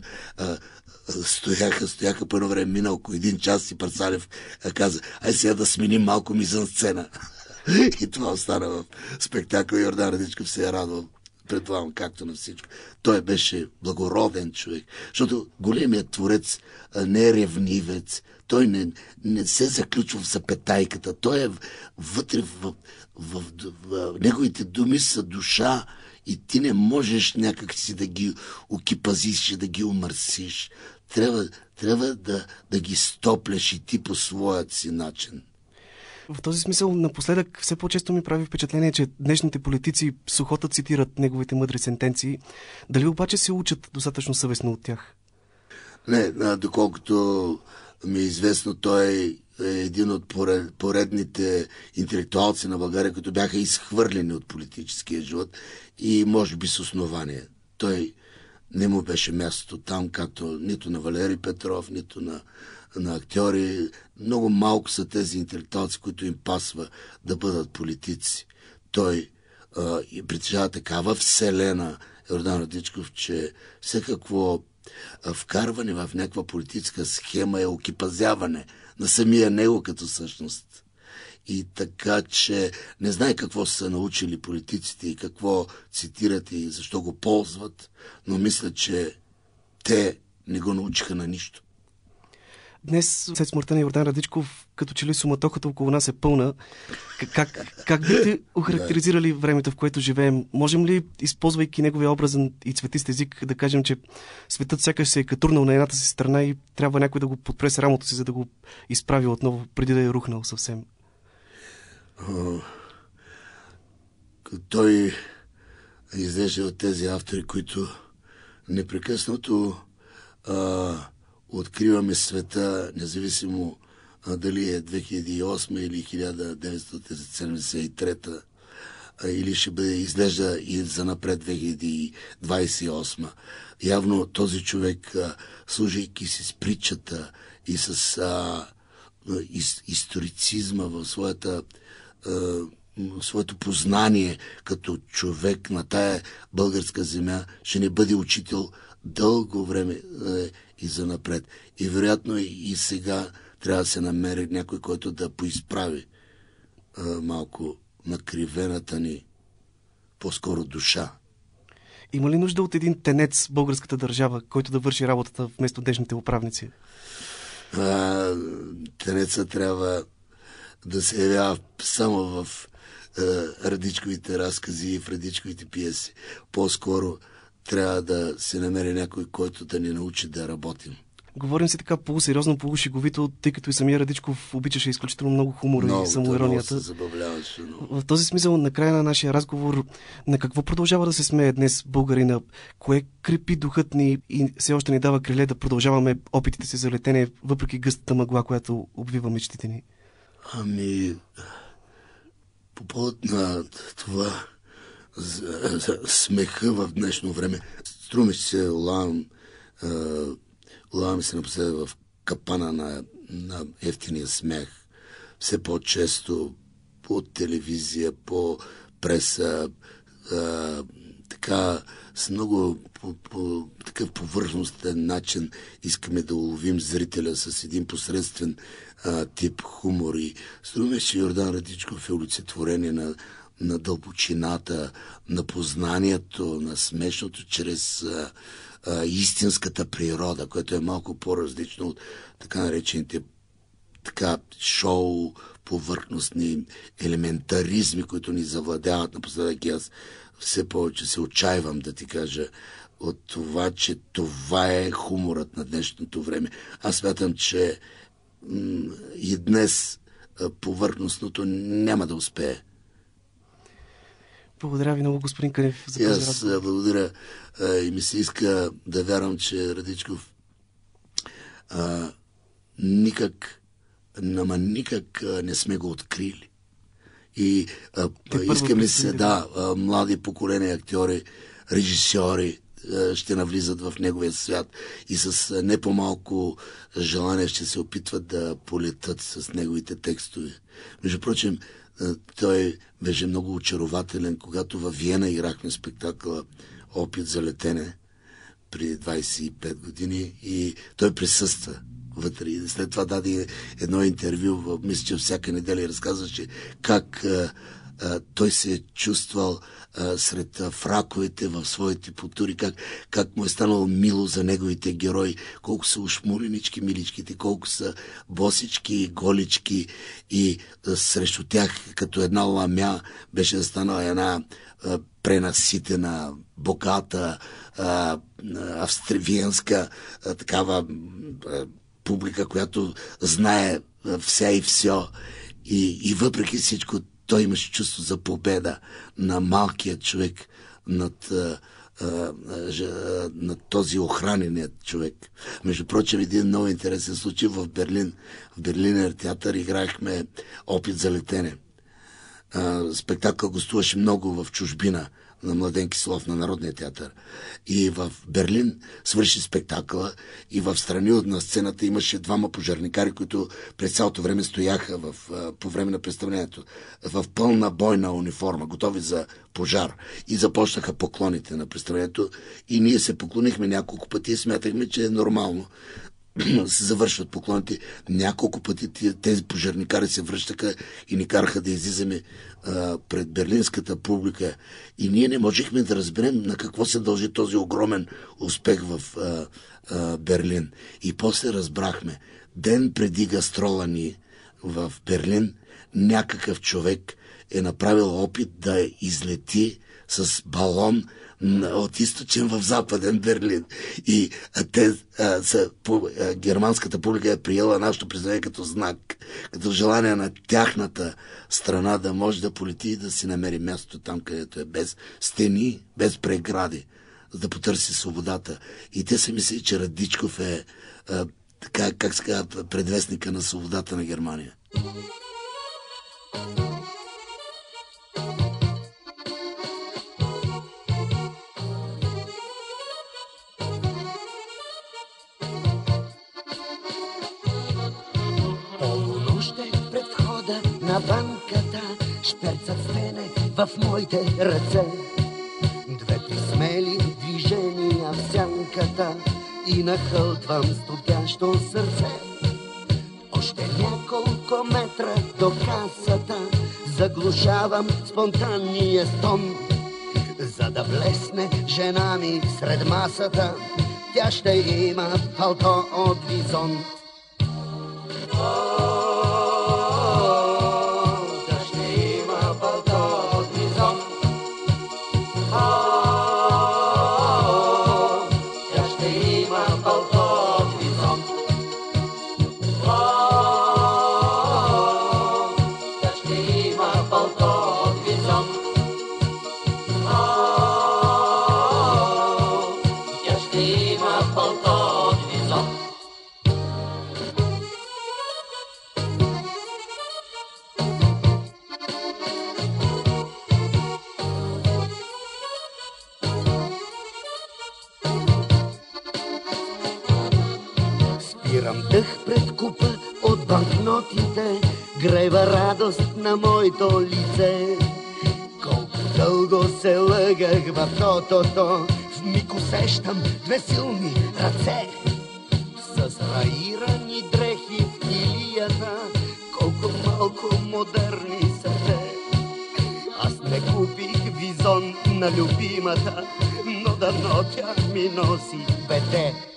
Стояха, стояха по едно време, мина около един час и Парцалев каза, ай сега да сменим малко мизън сцена. и това остана в спектакъл. Йордан Радичков се е радвал предполагам, както на всичко. Той беше благороден човек, защото големият творец не е ревнивец, той не, не се заключва в запетайката, той е вътре в, в, в, в, неговите думи са душа и ти не можеш някак си да ги окипазиш и да ги умърсиш. Трябва, трябва да, да ги стопляш и ти по своят си начин. В този смисъл, напоследък все по-често ми прави впечатление, че днешните политици сухота цитират неговите мъдри сентенции. Дали обаче се учат достатъчно съвестно от тях? Не, доколкото ми е известно, той е един от поредните интелектуалци на България, които бяха изхвърлени от политическия живот и може би с основание. Той не му беше мястото там, като нито на Валери Петров, нито на на актьори. Много малко са тези интелектуалци, които им пасва да бъдат политици. Той а, и притежава такава вселена, Йордан Радичков, че всекакво вкарване в някаква политическа схема е окипазяване на самия него като същност. И така, че не знае какво са научили политиците и какво цитират и защо го ползват, но мисля, че те не го научиха на нищо. Днес, след смъртта на Йордан Радичков, като че ли суматохата около нас е пълна, как, как бихте охарактеризирали времето, в което живеем? Можем ли, използвайки неговия образен и цветист език, да кажем, че светът сякаш се е катурнал на едната си страна и трябва някой да го подпре с рамото си, за да го изправи отново, преди да е рухнал съвсем? той излезе от тези автори, които непрекъснато а, откриваме света, независимо а, дали е 2008 или 1973 а, или ще бъде изглежда и за напред 2028. Явно този човек, а, служайки си с притчата и с а, ис, историцизма в своята а, своето познание като човек на тая българска земя, ще не бъде учител дълго време е, и за напред. И вероятно и, сега трябва да се намери някой, който да поизправи е, малко накривената ни, по-скоро душа. Има ли нужда от един тенец българската държава, който да върши работата вместо днешните управници? А, тенеца трябва да се явява само в а, радичковите разкази и в радичковите пиеси. По-скоро трябва да се намери някой, който да ни научи да работим. Говорим си така полусериозно, полушеговито, тъй като и самия Радичков обичаше изключително много хумора много, и самоиронията. В този смисъл, на края на нашия разговор, на какво продължава да се смее днес българина? Кое крепи духът ни и все още ни дава криле да продължаваме опитите си за летене, въпреки гъстата мъгла, която обвива мечтите ни? Ами, по повод на това, за, за смеха в днешно време. Струмиш се, лавам, лавам се напоследък в капана на, на ефтиния смех. Все по-често по телевизия, по преса, а, така с много по, по такъв повърхностен начин искаме да уловим зрителя с един посредствен а, тип хумор. И струва че Йордан Радичков е олицетворение на, на дълбочината, на познанието, на смешното чрез а, а, истинската природа, което е малко по-различно от така наречените така шоу, повърхностни елементаризми, които ни завладяват напоследък. Аз все повече се отчаивам да ти кажа от това, че това е хуморът на днешното време. Аз смятам, че м- и днес повърхностното няма да успее. Благодаря ви много, господин Канев, за този Аз благодаря и ми се иска да вярвам, че Радичков а, никак, нама никак не сме го открили. И а, иска ми се, да, а, млади поколения актьори, режисьори, ще навлизат в неговия свят и с не по-малко желание ще се опитват да полетат с неговите текстове. Между прочим, той беше много очарователен, когато във Виена играхме спектакъла Опит за летене при 25 години и той присъства вътре. И след това даде едно интервю, мисля, че всяка неделя разказваше как а, той се е чувствал сред фраковете в своите потури, как, как му е станало мило за неговите герои, колко са ушмуренички миличките, колко са босички, голички и срещу тях като една ламя беше застанала една пренаситена, богата, а, австривиенска такава публика, която знае вся и все. И, и въпреки всичко, той имаше чувство за победа на малкият човек над, а, а, над този охраненият човек. Между прочим, един много интересен случай в Берлин. В Берлинер театър играехме опит за летене. А, спектакъл гостуваше много в чужбина – на Младен Кислов на Народния театър. И в Берлин свърши спектакъла и в страни от на сцената имаше двама пожарникари, които през цялото време стояха в, по време на представлението в пълна бойна униформа, готови за пожар. И започнаха поклоните на представлението и ние се поклонихме няколко пъти и смятахме, че е нормално се завършват поклоните. Няколко пъти тези пожарникари се връщаха и ни караха да излизаме пред берлинската публика. И ние не можехме да разберем на какво се дължи този огромен успех в а, а, Берлин. И после разбрахме. Ден преди гастрола ни в Берлин, някакъв човек е направил опит да излети с балон от източен в западен Берлин. И те а, са, по, а, германската публика е приела нашето признание като знак, като желание на тяхната страна да може да полети и да си намери място там, където е без стени, без прегради, за да потърси свободата. И те са мислили, че Радичков е а, така, как се казва, предвестника на свободата на Германия. на банката, шперцат стене в моите ръце. Две-три смели движения в сянката и нахълтвам студящо сърце. Още няколко метра до касата заглушавам спонтанния стон. За да блесне жена ми сред масата, тя ще има палто от визон. На моето лице. Колко дълго се лъгах в тотото, в миг усещам две силни ръце. С раирани дрехи в килията, колко малко модерни са те. Аз не купих визон на любимата, но дано тя ми носи бете.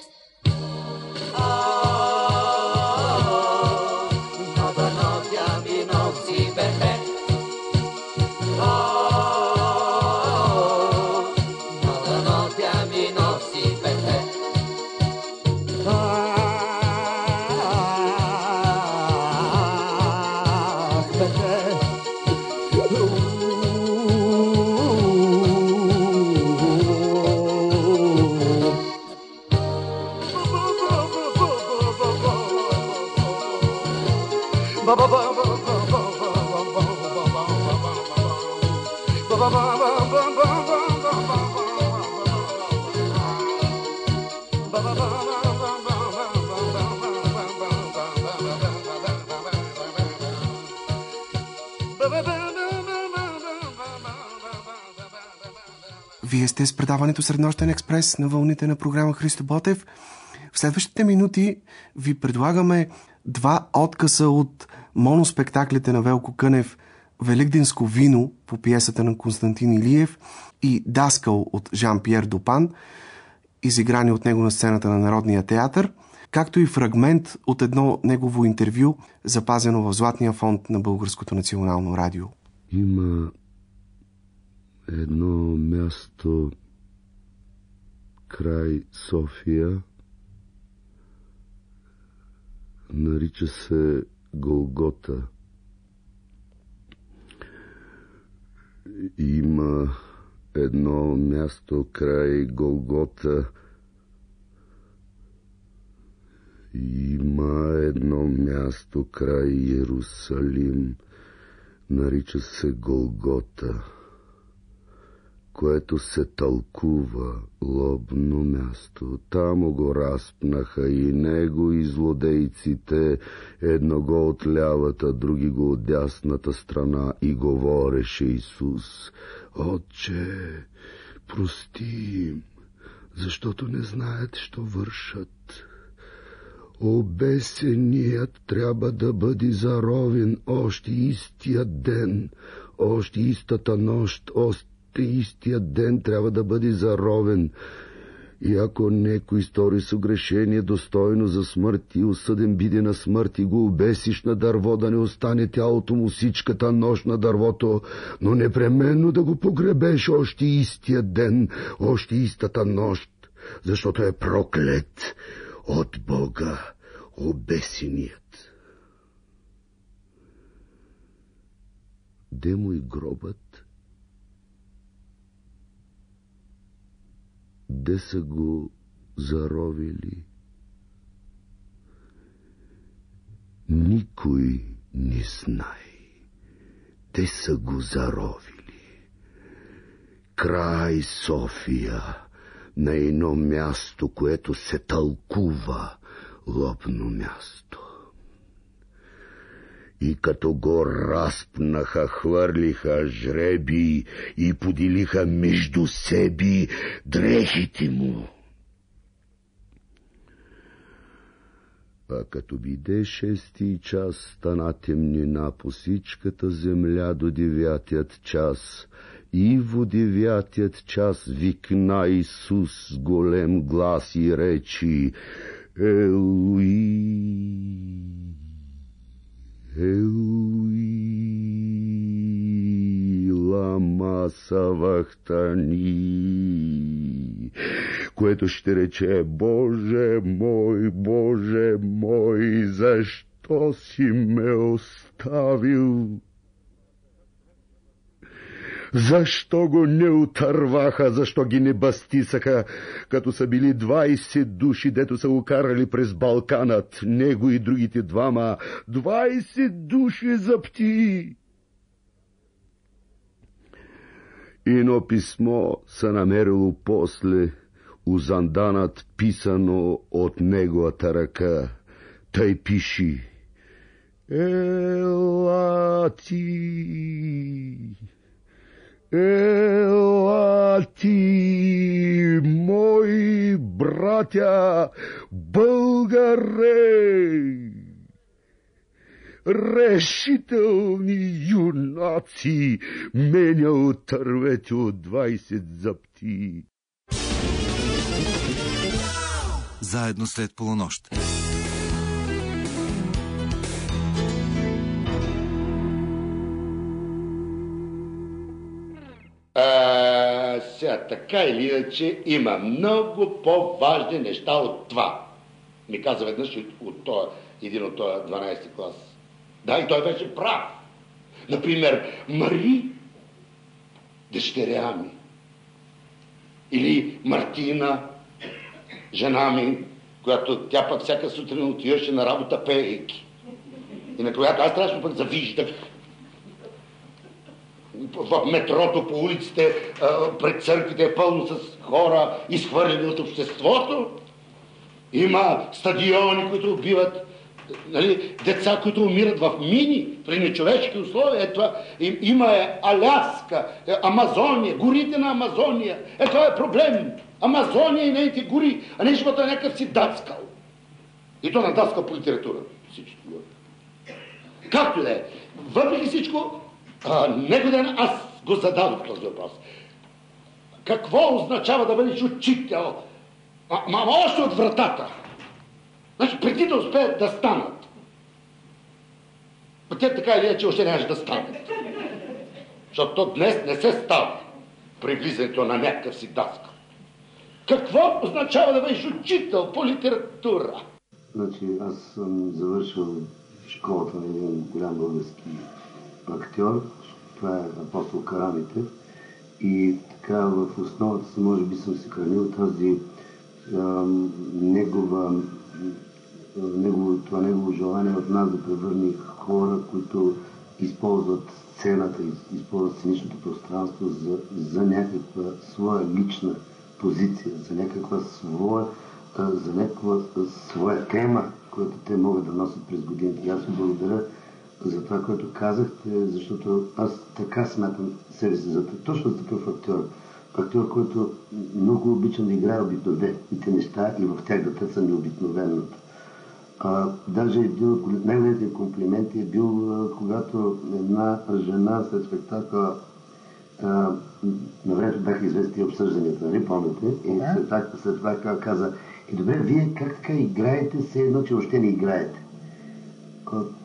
Сте с предаването Среднощен експрес на вълните на програма Христо Ботев. В следващите минути ви предлагаме два откъса от моноспектаклите на Велко Кънев Великденско вино по пиесата на Константин Илиев и Даскал от Жан-Пьер Допан, изиграни от него на сцената на Народния театър, както и фрагмент от едно негово интервю, запазено в Златния фонд на Българското национално радио. Има едно място край София, нарича се Голгота. Има едно място край Голгота. Има едно място край Иерусалим, нарича се Голгота което се тълкува лобно място. Там го разпнаха и него и злодейците, едно го от лявата, други го от дясната страна и говореше Исус. Отче, прости им, защото не знаят, що вършат. Обесеният трябва да бъде заровен още истия ден, още истата нощ, още истия ден трябва да бъде заровен. И ако некой стори съгрешение достойно за смърт и осъден биде на смърт и го обесиш на дърво, да не остане тялото му всичката нощ на дървото, но непременно да го погребеш още истия ден, още истата нощ, защото е проклет от Бога обесеният. Де му и гробът? Де са го заровили. Никой не знае. Те са го заровили. Край София, на едно място, което се тълкува лобно място и като го разпнаха, хвърлиха жреби и поделиха между себе дрехите му. А като биде шести час, стана темнина по всичката земя до девятият час, и в девятият час викна Исус с голем глас и речи Елуи, савахтани, което ще рече, Боже мой, Боже мой, защо си ме оставил? Защо го не отърваха, защо ги не бастисаха, като са били 20 души, дето са го карали през Балканът, него и другите двама, 20 души запти. Ино писмо са намерило после узанданът писано от неговата ръка. Тъй пиши. Елати. Елати, мои братя, българе! Решителни юнаци, меня отървете от 20 запти. Заедно след полунощ. Сега, така или иначе, има много по-важни неща от това. Ми каза веднъж от, от това, един от този 12 клас. Да, и той беше прав. Например, Мари, дъщеря ми. Или Мартина, жена ми, която тя пък всяка сутрин отиваше на работа пеейки. И на която аз страшно пък завиждах в метрото, по улиците, пред църквите пълно с хора, изхвърлени от обществото. Има стадиони, които убиват нали, деца, които умират в мини, при нечовешки условия. Е, това, има е Аляска, е, Амазония, горите на Амазония. Е, това е проблем. Амазония и нейните гори, а не живота е някакъв си дацкал. И то надаскал по литература. Всичко. Както да е. Въпреки всичко, а, него ден аз го зададох този въпрос. Какво означава да бъдеш учител? А, ама още от вратата. Значи, преди да успеят да станат. А те така или иначе още нямаше да станат. Защото днес не се става при влизането на някакъв си даска. Какво означава да бъдеш учител по литература? Значи, аз съм завършил школата на един голям български актьор. Това е апостол Карамите. И така в основата си може би съм се хранил тази а, негова, негово, това негово желание от нас да превърне хора, които използват сцената, използват сценичното пространство за, за някаква своя лична позиция, за някаква своя, за някаква своя тема, която те могат да носят през годините. Аз ви благодаря за това, което казахте, защото аз така смятам себе си за точно за такъв актьор. Актьор, който много обичам да играе обикновените неща и в тях да търся необикновеното. А, даже един от най-големите комплименти е бил, когато една жена след спектакъл на времето бяха известни обсъжданията, нали помните? И след това, след това каза, и добре, вие как така играете, все едно, че още не играете.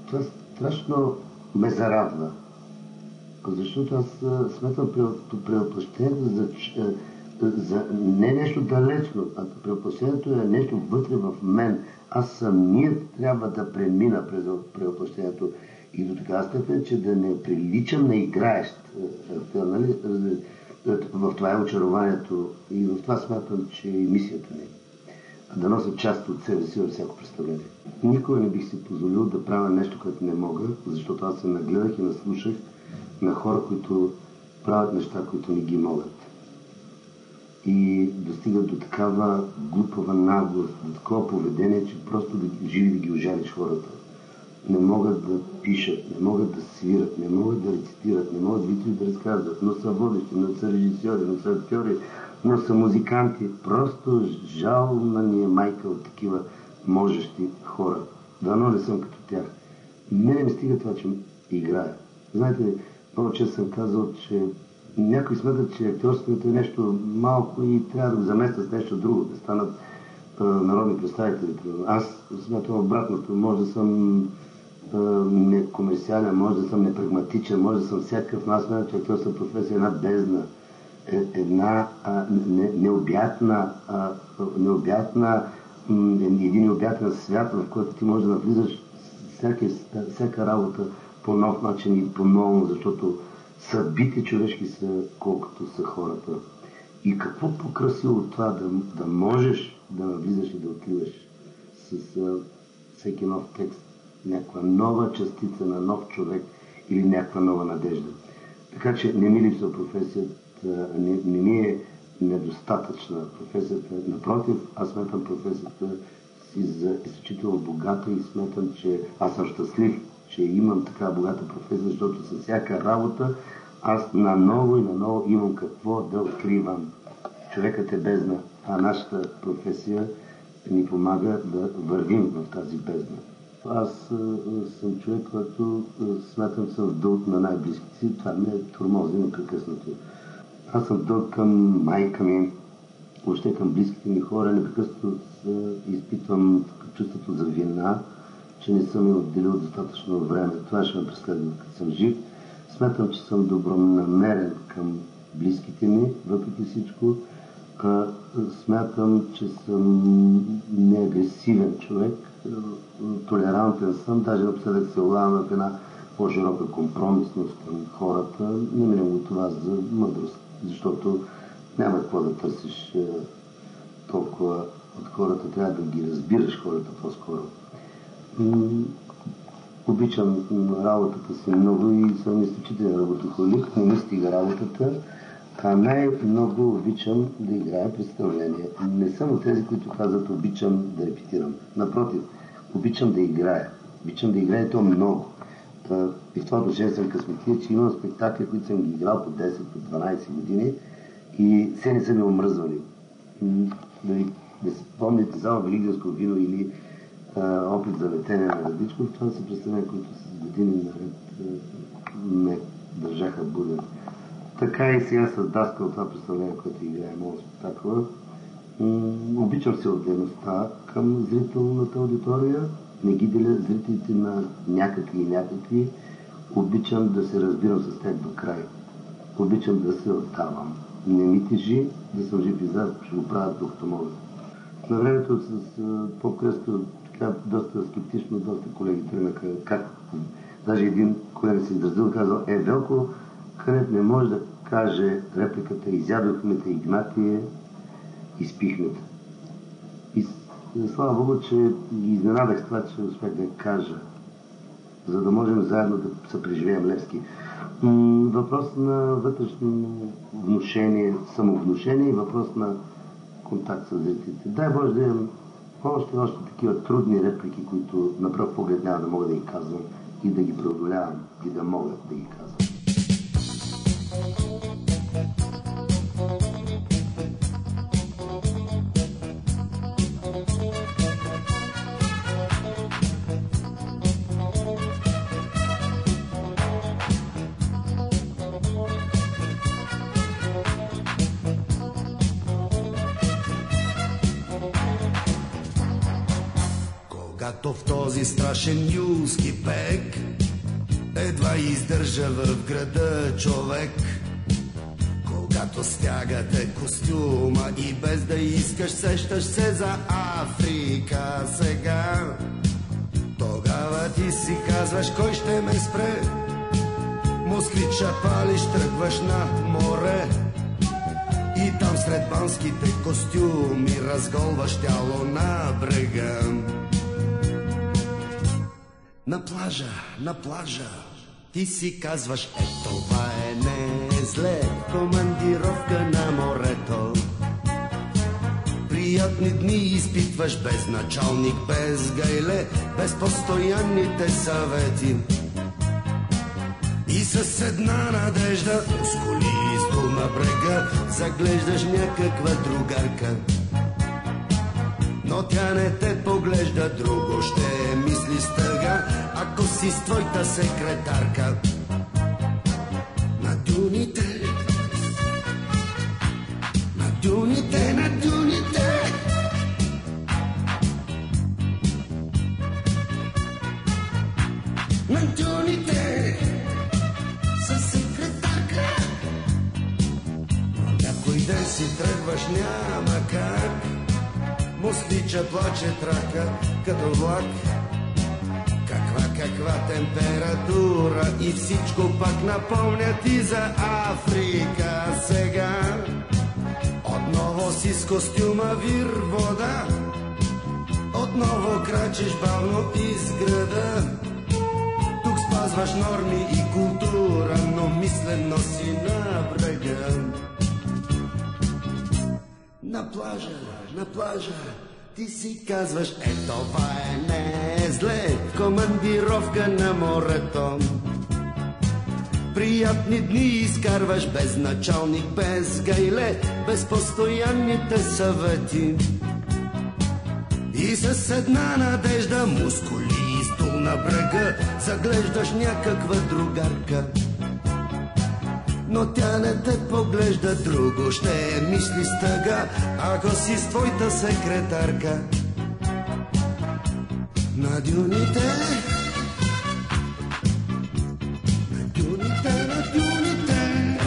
Това страшно ме зарадва. Защото аз сметам преоплъщението за, за не нещо далечно, а преоплъщението е нещо вътре в мен. Аз самият трябва да премина през преоплъщението и до така степен, че да не приличам на играещ. Нали? В това е очарованието и в това смятам, че и мисията ми да нося част от себе си във всяко представление. Никога не бих си позволил да правя нещо, което не мога, защото аз се нагледах и наслушах на хора, които правят неща, които не ги могат. И достигат до такава глупава наглост, до такова поведение, че просто да, живи да ги ожалиш хората. Не могат да пишат, не могат да свират, не могат да рецитират, не могат да да разказват, но са водещи, но са режисьори, но са актьори, но са музиканти. Просто жална ни е майка от такива можещи хора. Дано не съм като тях. Мене ми стига това, че играя. Знаете, често съм казал, че някои смятат, че актьорството е нещо малко и трябва да го заместят с нещо друго, да станат а, народни представители. Аз смятам обратното. Може да съм некомерциален, може да съм непрагматичен, може да съм всякакъв, аз смятам, че актьорството професия е една бездна една а, не, необятна, необятна, един необятен свят, в който ти можеш да навлизаш всяка, всяка работа по нов начин и по-ново, защото съдбите човешки са колкото са хората. И какво по-красиво от това да, да можеш да навлизаш и да откриваш с а, всеки нов текст някаква нова частица на нов човек или някаква нова надежда. Така че не ми липсва професията не, не ми е недостатъчна професията. Напротив, аз сметам професията си за изключително богата и сметам, че аз съм щастлив, че имам така богата професия, защото с всяка работа аз наново и наново имам какво да откривам. Човекът е бездна, а нашата професия ни помага да вървим в тази бездна. Аз съм човек, който смятам съм в дълг на най-близките си. Това ме е турмози непрекъснато. Аз съм дълг към майка ми, въобще към близките ми хора. Непрекъснато изпитвам чувството за вина, че не съм им отделил достатъчно време. Това ще ме преследва, като съм жив. Смятам, че съм добронамерен към близките ми, въпреки всичко. смятам, че съм неагресивен човек, толерантен съм, даже напоследък се улавам в една по-широка компромисност към хората. Не минем го това за мъдрост защото няма какво да търсиш е, толкова от хората, трябва да ги разбираш хората по-скоро. Обичам работата си много и съм изключителен работохолик, не ми стига работата, а най-много обичам да играя представление. Не съм от тези, които казват обичам да репетирам. Напротив, обичам да играя. Обичам да играя то много. И в това отношение съм късметлия, че имам спектакли, които съм ги играл по 10, по 12 години и все не са ми омръзвали. Да, ви, да си спомните само Великденско вино или а, опит за летене на Радичков, това са представления, които с години наред ме държаха буден. Така и сега с Даскал това представление, което играе моят спектакъл. Обичам се отделността към зрителната аудитория. Не ги деля зрителите на някакви и някакви. Обичам да се разбирам с тях до край. Обичам да се отдавам. Не ми тежи да съм жив и зад, ще го правя докато мога. На времето с по-кръсто така доста скептично, доста колеги тръгнаха как. Даже един колега се изразил, казал, е, Велко, Кънев не може да каже репликата изядохме те Игнатие, изпихме те. И слава Богу, че ги изненадах това, че успях да кажа, за да можем заедно да се преживеем Левски. Въпрос на вътрешно внушение, самовнушение и въпрос на контакт с зрителите. Дай Боже да имам още, още такива трудни реплики, които на пръв поглед няма да мога да ги казвам и да ги преодолявам и да мога да ги казвам. Когато в този страшен юлски пек едва издържа в града човек. Когато стягате костюма и без да искаш сещаш се за Африка сега. Тогава ти си казваш кой ще ме спре. Москвича палиш, тръгваш на море. И там сред банските костюми разголваш тяло на брега. На плажа, на плажа, ти си казваш, е това е не зле, командировка на морето. Приятни дни изпитваш без началник, без гайле, без постоянните съвети. И с една надежда, с коли на брега, заглеждаш някаква другарка. Но тя не те поглежда, друго ще мисли с тъга, ако си с твоята секретарка. На дюните, на дюните, на дюните. На дюните, със секретарка. Някой ден си тръгваш, няма как. Мостича плаче трака като влак. Каква, каква температура и всичко пак напомня ти за Африка сега. Отново си с костюма вир вода, отново крачеш бавно из града. Тук спазваш норми и култура, но мислено си на брега. На плажа, на плажа, ти си казваш, е това е не зле, командировка на морето. Приятни дни изкарваш без началник, без гайле, без постоянните съвети. И с една надежда, мускули и стул на брега, заглеждаш някаква другарка. Но тя не те поглежда друго, ще мисли с тъга, ако си с твоята секретарка. На дюните, на дюните, на дюните,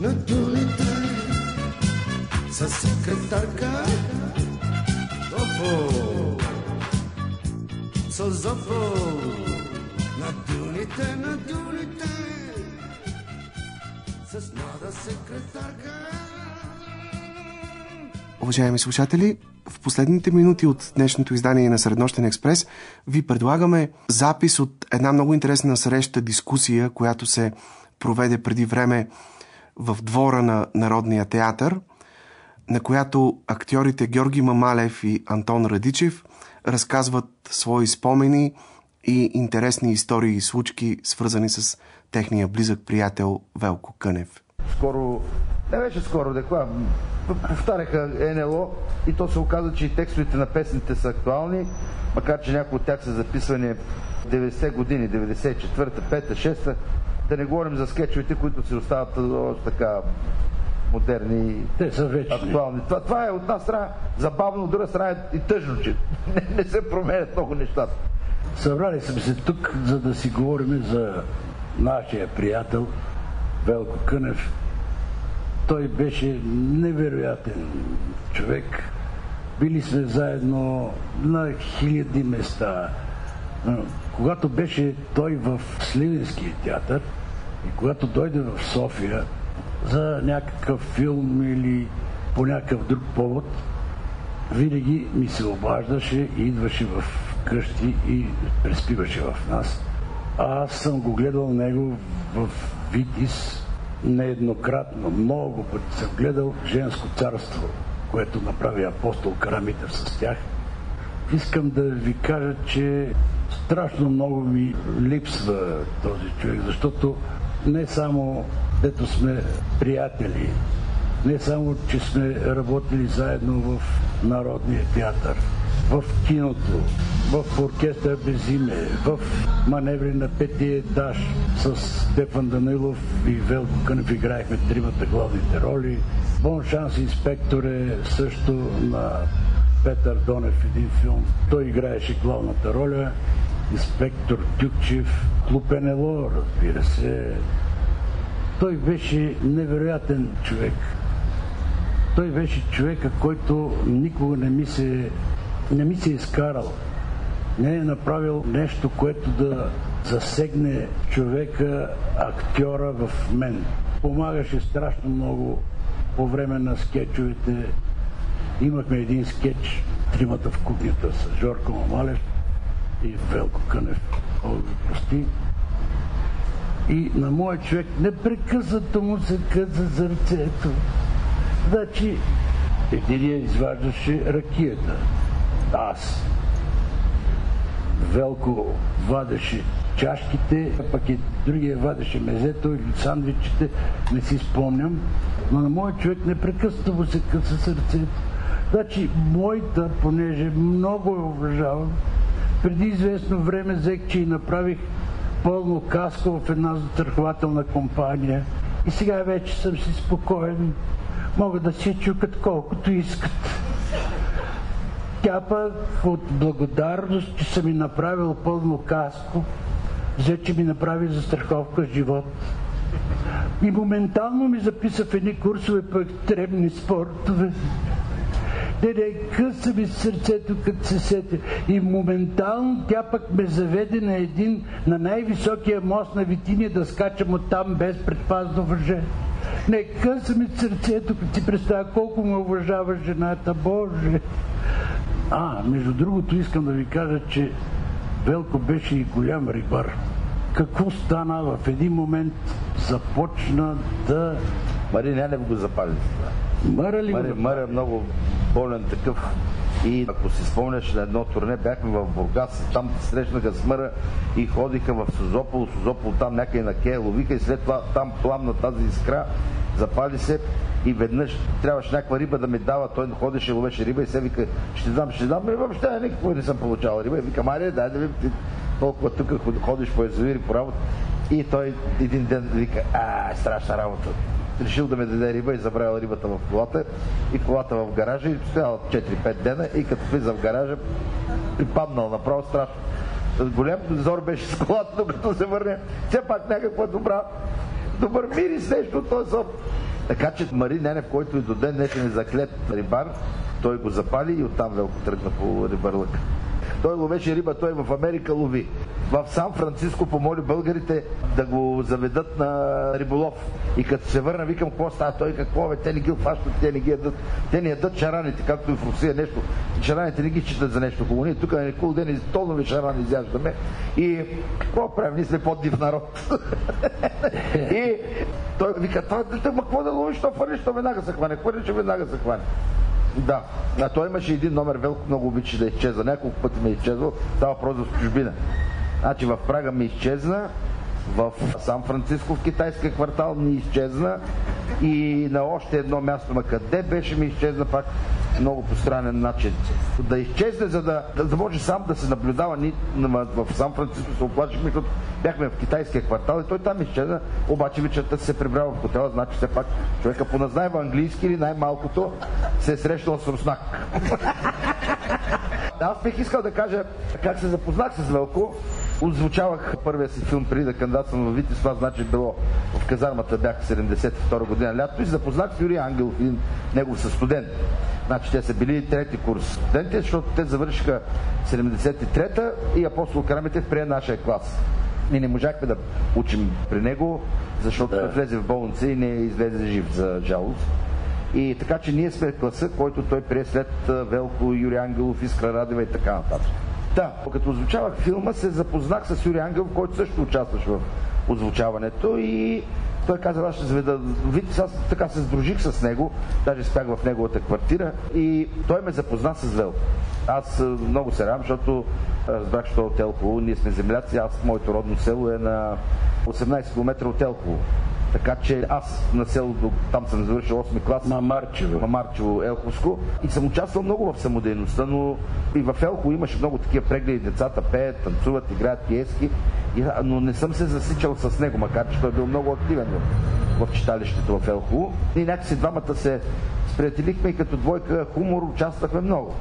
на дюните, с секретарка. Опо, с зопо, Уважаеми слушатели, в последните минути от днешното издание на Среднощен експрес ви предлагаме запис от една много интересна среща, дискусия, която се проведе преди време в двора на Народния театър, на която актьорите Георги Мамалев и Антон Радичев разказват свои спомени и интересни истории и случки, свързани с техния близък приятел Велко Кънев. Скоро, не беше скоро, дека, повтаряха НЛО и то се оказа, че и текстовете на песните са актуални, макар че някои от тях са записвани 90 години, 94-та, 5-та, 6-та. Да не говорим за скетчовете, които се остават така модерни, Те са вечни. актуални. Това, това е от една страна забавно, от друга страна е и тъжно, че не, не се променят много нещата. Събрали сме се тук, за да си говорим за нашия приятел Велко Кънев. Той беше невероятен човек. Били сме заедно на хиляди места. Когато беше той в Сливенския театър и когато дойде в София за някакъв филм или по някакъв друг повод, винаги ми се обаждаше и идваше в къщи и преспиваше в нас. Аз съм го гледал него в Витис нееднократно, много пъти съм гледал Женско царство, което направи апостол Карамитър с тях. Искам да ви кажа, че страшно много ми липсва този човек, защото не само дето сме приятели, не само, че сме работили заедно в Народния театър, в киното, в оркестър без име, в маневри на петия етаж с Стефан Данилов и Велко Кънев играехме тримата главните роли. Бон шанс инспектор е също на Петър Донев един филм. Той играеше главната роля. Инспектор Тюкчев, Клуб НЛО, разбира се. Той беше невероятен човек. Той беше човека, който никога не ми се, не ми се е изкарал. Не е направил нещо, което да засегне човека, актьора в мен. Помагаше страшно много по време на скетчовете. Имахме един скетч, тримата в кухнята с Жорко Мамалев и Велко Кънев. Го прости. И на моя човек непрекъснато му се къса сърцето. Значи, единия изваждаше ракията. Аз. Велко вадеше чашките, пък и другия вадеше мезето или сандвичите, не си спомням. Но на моя човек непрекъснато му се къса сърцето. Значи, моята, понеже много я уважавам, преди известно време взех, че и направих пълно каско в една застрахователна компания. И сега вече съм си спокоен. Могат да си чукат колкото искат. Тя пък от благодарност, че съм ми направил пълно каско, взе, че ми направи застраховка живот. И моментално ми записа в едни курсове по екстремни спортове. Не, не, къса ми сърцето, като се сетя. И моментално тя пък ме заведе на един, на най-високия мост на Витиния да скачам от там без предпазно въже. Не, къса ми сърцето, като си представя колко ме уважава жената, Боже. А, между другото искам да ви кажа, че Велко беше и голям рибар. Какво стана? В един момент започна да... Мари Ненев го запали за това. Мъра ли го Мари, да- Мари е много болен такъв. И ако си спомняш на едно турне, бяхме в Бургас, там срещнаха смъра и ходиха в Созопол, Созопол там някъде на Кея ловиха и след това там пламна тази искра, запали се и веднъж трябваше някаква риба да ми дава, той ходеше, ловеше риба и се вика, ще дам, ще дам, и въобще никакво не съм получавал риба. И вика, Мария, дай да ви, толкова тук ходиш по язовири, по работа. И той един ден вика, а, страшна работа решил да ме даде риба и забравил рибата в колата и колата в гаража и стояла 4-5 дена и като влиза в гаража припаднал направо страшно. Голям зор беше с колата, докато се върне. Все пак някаква добра, добър мирис нещо от този соп. Така че Мари Ненев, който и до ден днешен е заклет рибар, той го запали и оттам Велко тръгна по рибарлък. Той ловеше риба, той в Америка лови. В Сан Франциско помоли българите да го заведат на риболов. И като се върна, викам, какво става? Той какво бе, те не ги хващат, те не ги ядат. Те не ядат шараните, както и в Русия нещо. Шараните не ги считат за нещо хубаво. Ние тук на Никол ден и толнови шарани изяждаме. И какво правим? Ние сме по-див народ. и той вика, това, ма какво да ловиш, то фърлиш, то веднага се хване. Хвърлиш, веднага се хване. Да. А той имаше един номер, Велко много обича да изчезва. Няколко пъти ме е изчезвал. Става въпрос за чужбина. Значи в Прага ми изчезна, в Сан Франциско в китайския квартал ми изчезна и на още едно място на къде беше ми изчезна пак много по странен начин. Да изчезне, за да, да може сам да се наблюдава. Ни, в Сан Франциско се оплачихме, защото бяхме в китайския квартал и той там изчезна, обаче вечерта се прибрал в хотела, значи все пак човека поназнайва английски или най-малкото се е срещал с руснак. Аз бих искал да кажа как се запознах с Велко. Озвучавах първия си филм преди да кандидатствам в Витис, това значи било в казармата бях 72 година лято и запознах с Юрий Ангелов, един негов със студент. Значи те са били трети курс студенти, защото те завършиха 73-та и апостол Карамитев прие нашия клас. Ние не можахме да учим при него, защото да. влезе в болница и не излезе жив за жалост. И така, че ние сме класа, който той прие след Велко, Юрий Ангелов, Искра Радева и така нататък. Да, като озвучавах филма, се запознах с Юрий Ангелов, който също участваше в озвучаването и той каза, аз ще заведа Витис, аз така се сдружих с него, даже спях в неговата квартира и той ме запозна с Велко. Аз много се радвам, защото разбрах, че от Елхово, ние сме земляци, аз, моето родно село е на 18 км от Елхово. Така че аз на селото, там съм завършил 8 клас. Мамарчево. Мамарчево, Елховско. И съм участвал много в самодейността, но и в Елхово имаше много такива прегледи. Децата пеят, танцуват, играят пиески. Но не съм се засичал с него, макар че той е бил много активен в, читалището в Елхово. И някакси двамата се сприятелихме и като двойка хумор участвахме много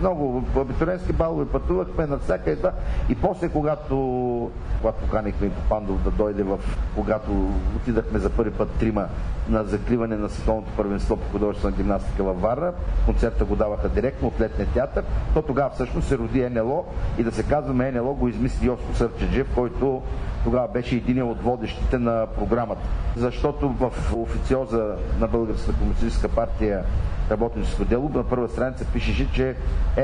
много в абитуренски балове пътувахме на всяка това. И после, когато, когато поканихме и Попандов да дойде в, когато отидахме за първи път трима на закриване на световното първенство по художествена гимнастика във Варна, концерта го даваха директно от летния театър, то тогава всъщност се роди НЛО и да се казваме НЛО го измисли Йоско Сърчеджев, който тогава беше един от водещите на програмата. Защото в официоза на Българската комунистическа партия работническо дело. На първа страница пишеше, че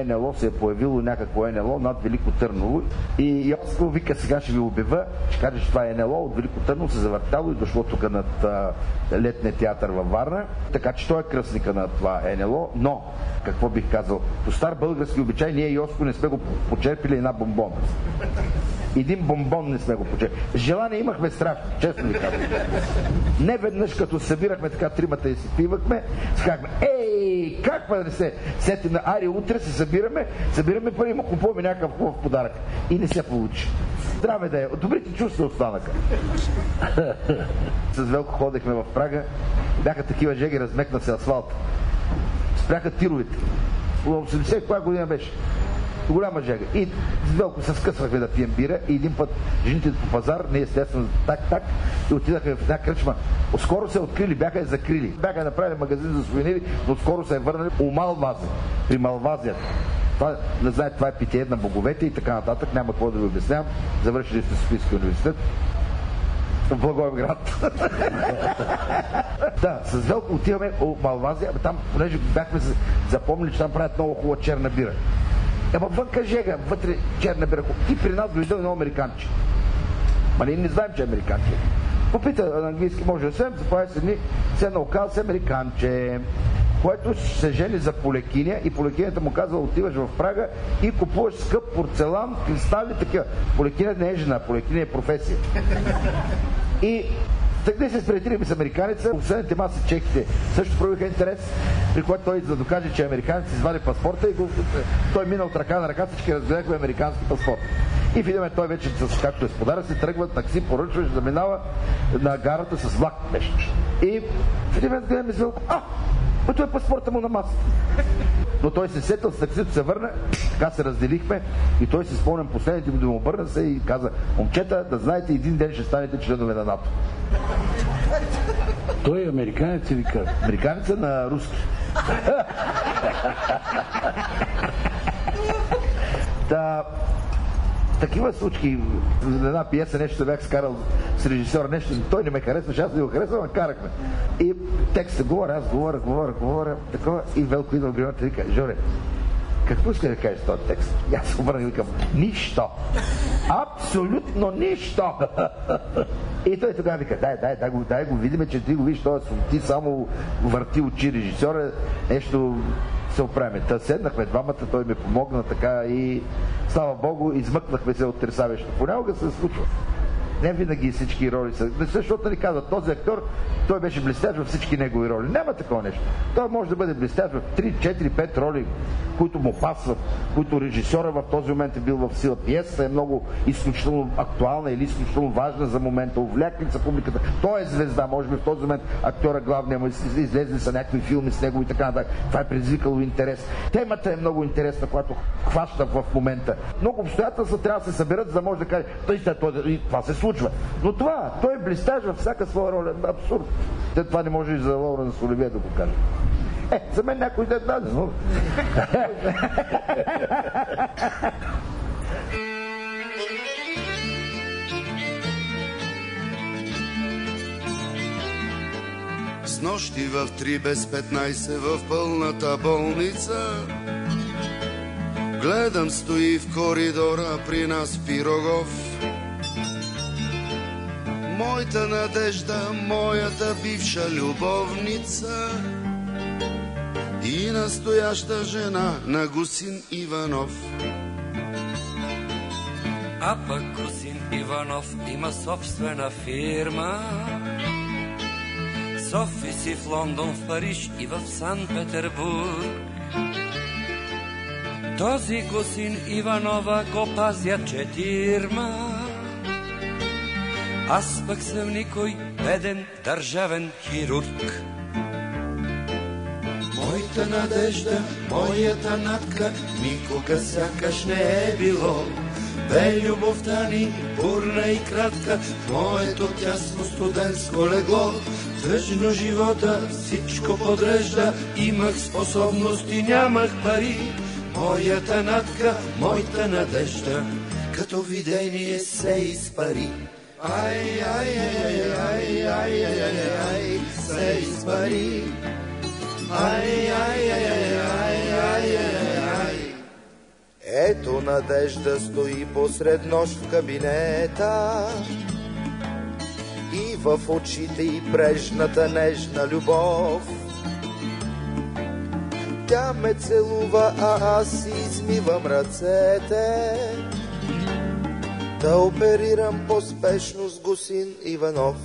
НЛО се е появило някакво НЛО над Велико Търново. И Йоско вика, сега ще ви обява, ще каже, че това е НЛО от Велико Търново се завъртало и дошло тук над а, летния театър във Варна. Така че той е кръстника на това НЛО. Но, какво бих казал, по стар български обичай ние Йоско не сме го почерпили една бомбона. Един бомбон не сме го почели. Желание имахме страх, честно ви казвам. Не веднъж като събирахме така тримата и си пивахме, казахме, ей, как па да не се сетим на Ари, утре се събираме, събираме пари, му купуваме някакъв хубав подарък. И не се получи. Здраве да е. Добрите чувства останаха. С Велко ходехме в Прага. Бяха такива жеги, размекна се асфалт. Спряха тировете. 80 коя година беше? Голяма жега. И с Велко се скъсвахме да пием бира и един път жените по пазар, не естествено так-так, и отидахме в една кръчма. Скоро се открили, бяха я закрили. Бяха направили магазин за сувенири, но скоро се е върнали у Малвазия, при Малвазията. Това, не знаете, това е питие на боговете и така нататък. Няма какво да ви обяснявам. Завършили сте Софийския университет. В Благоевград. да, с Велко отиваме у Малвазия, там, понеже бяхме запомнили, че там правят много хубава черна бира. Ама вънка жега, вътре черна бирка. И при нас дойде едно американче. Ма ние не знаем, че е американче. Попита на английски, може да се, заповяда се дни, се наукал с американче който се жени за полекиня и полекинята му казва, отиваш в Прага и купуваш скъп порцелан, кристали, такива. Полекиня не е жена, полекиня е професия. И така се сприятелихме с американеца, последните маси чехите също проявиха интерес, при което той, за да докаже, че е американец, извади паспорта и го, той мина от ръка на ръка, всички разгледахме американски паспорт. И в един той вече, както е сподар, се тръгва такси, поръчваш да минава на гарата с влак беше. И в един момент гледаме звълко, а, той е паспорта му на масата. Но той се сетил с таксито, се върна, така се разделихме и той се спомням последните му да му обърна се и каза, момчета, да знаете, един ден ще станете членове на НАТО. Той е американец или как? Американец на руски. да, такива случки, за една пиеса нещо бях скарал с режисьор, нещо, той не ме харесва, аз не го харесвам, а карахме. И текста говоря, аз говоря, говоря, говоря, такова, и Велко идва в гримата и вика, Жоре, какво иска да кажеш този текст? И аз се обърнах и викам, нищо. Абсолютно нищо. И той тогава вика, дай, дай, дай, го, дай го видиме, че ти го виж, той ти само върти очи режисьора, нещо се оправим. Та седнахме двамата, той ми помогна така и слава Богу, измъкнахме се от тресавището. Понякога се случва. Не винаги всички роли са. Защото ни казват, този актьор, той беше блестящ във всички негови роли. Няма такова нещо. Той може да бъде блестящ в 3, 4, 5 роли, които му пасват, които режисьора в този момент е бил в сила. Пиесата е много изключително актуална или изключително важна за момента. Увлякли са публиката. Той е звезда. Може би в този момент актьора главния му излезли са някакви филми с него и така нататък. Това е предизвикало интерес. Темата е много интересна, която хваща в момента. Много обстоятелства трябва да се съберат, за да може да каже, той, той, това се случва. Но това, той е блистаж във всяка своя роля. Абсурд. Те това не може и за Лоуренс Оливие да го каже. Е, за мен някой да даде, но... С нощи в 3 без 15 в пълната болница Гледам стои в коридора при нас Пирогов Моята надежда, моята бивша любовница и настояща жена на Гусин Иванов. А пък Гусин Иванов има собствена фирма. С офиси в Лондон, в Париж и в Сан-Петербург. Този Гусин Иванова го пазят четирма. Аз пък съм никой беден държавен хирург. Моята надежда, моята натка, никога сякаш не е било. Бе любовта ни, бурна и кратка, моето тясно студентско легло. Тъжно живота всичко подрежда, имах способности, нямах пари. Моята натка, моята надежда, като видение се изпари. Ай, ай, ай, ай, ай, ай, ай, ай, се изпари. Ай, ай, ай, ай, ай, ай, ай. Ето надежда стои посред нощ в кабинета и в очите и брежната нежна любов. Тя ме целува, а аз измивам ръцете да оперирам по-спешно с Гусин Иванов.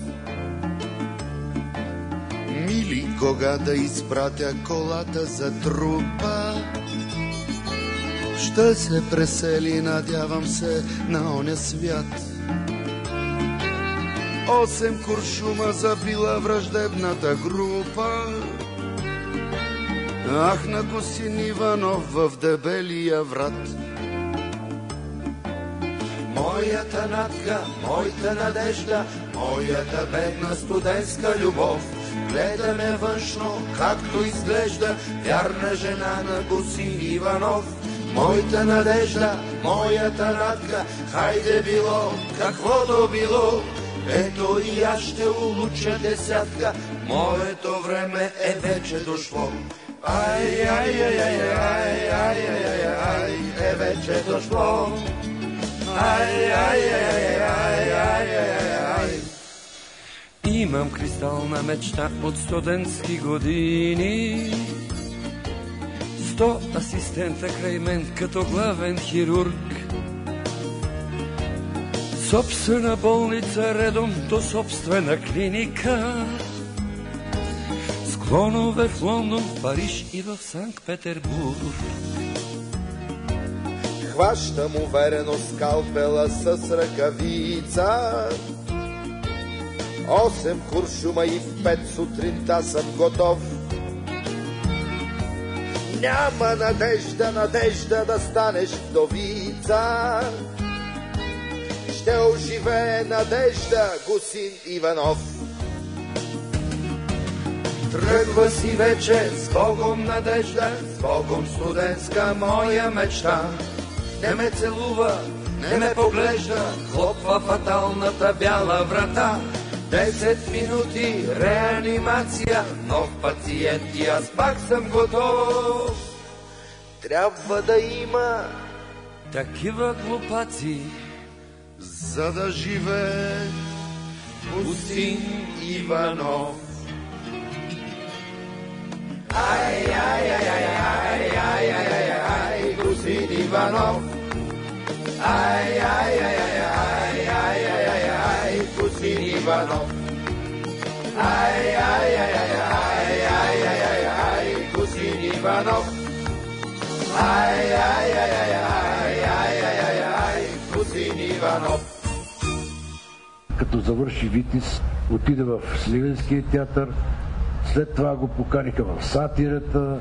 Мили, кога да изпратя колата за трупа, ще се пресели, надявам се, на оня свят. Осем куршума забила враждебната група. Ах, на Гусин Иванов в дебелия врат. Моята натка, моята надежда, моята бедна студентска любов. Гледаме външно, както изглежда, вярна жена на Гуси Иванов. Моята надежда, моята радка, хайде било, каквото било. Ето и аз ще улуча десятка, моето време е вече дошло. Ай, ай, ай, ай, ай, ай, ай, ай, е вече дошло. Ай, ай, ай, ай, ай, ай, ай. Имам кристална мечта от студентски години. Сто асистента край мен като главен хирург. Собствена болница редом до собствена клиника. С клонове в Лондон, в Париж и в Санкт-Петербург. Хващам уверено скалпела с ръкавица. Осем куршума и в пет сутринта съм готов. Няма надежда, надежда да станеш вдовица. Ще оживее надежда, Гусин Иванов. Тръгва си вече с Богом надежда, с Богом студентска моя мечта. Не ме целува, не ме поглежда, хлопва фаталната бяла врата. Десет минути реанимация, нов пациент и аз пак съм готов. Трябва да има Такива глупаци, За да живее Гусин Иванов. Ай, ай, ай, ай, ай, Иванов. Ай, ай, ай, ай, ай, ай, ай, ай, ай, Косин Иванов. Ай, ай, ай, ай, ай, ай, ай, ай, ай, Косин Иванов. Ай, ай, ай, ай, ай, ай, ай, ай, ай, Косин Иванов. Като завърши Витис, отиде в Сливенския театър, след това го поканиха в сатирата,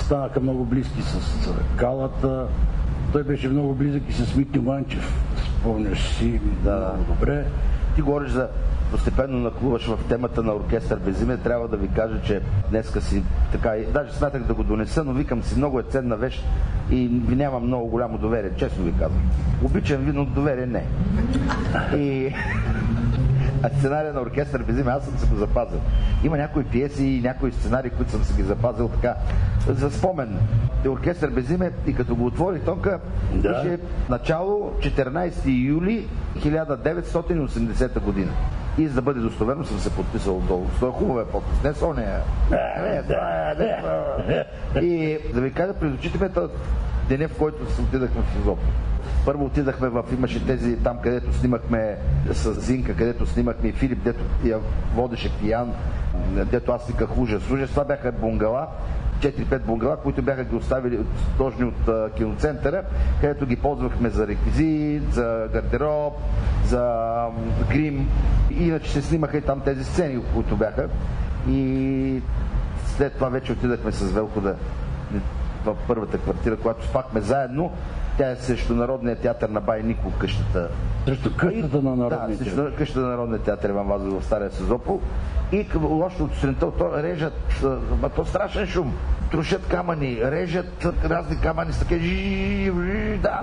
станаха много близки с Калата. Той беше много близък и с Митю Манчев. Спомняш си да. добре. Ти говориш за постепенно наклуваш в темата на оркестър без име, трябва да ви кажа, че днеска си така, даже смятах да го донеса, но викам си, много е ценна вещ и ви нямам много голямо доверие, честно ви казвам. Обичам ви, но доверие не. И а сценария на оркестър без име, аз съм се го запазил. Има някои пиеси и някои сценарии, които съм се ги запазил така за спомен. Е оркестър без име и като го отвори тонка, да. беше начало 14 юли 1980 година. И за да бъде достоверно съм се подписал долу. Той е хубава подпис, не Соня. И да ви кажа, пред очите ме деня, в който се отидахме в Созопол. Първо отидахме в, имаше тези там, където снимахме с Зинка, където снимахме и Филип, дето я водеше пиян, дето аз виках ужас. Ужас, това бяха бунгала, 4-5 бунгала, които бяха ги оставили точни от а, киноцентъра, където ги ползвахме за реквизит, за гардероб, за грим. Иначе се снимаха и там тези сцени, които бяха. И след това вече отидахме с Велко да в първата квартира, когато спахме заедно. Тя е срещу Народния театър на Бай Нико къщата. Срещу къщата на Народния да, срещу къщата на Народния театър Иван Вазов в Стария Сезопол. И още от сутринта то режат, а то страшен шум. Трушат камъни, режат разни камъни с такива да.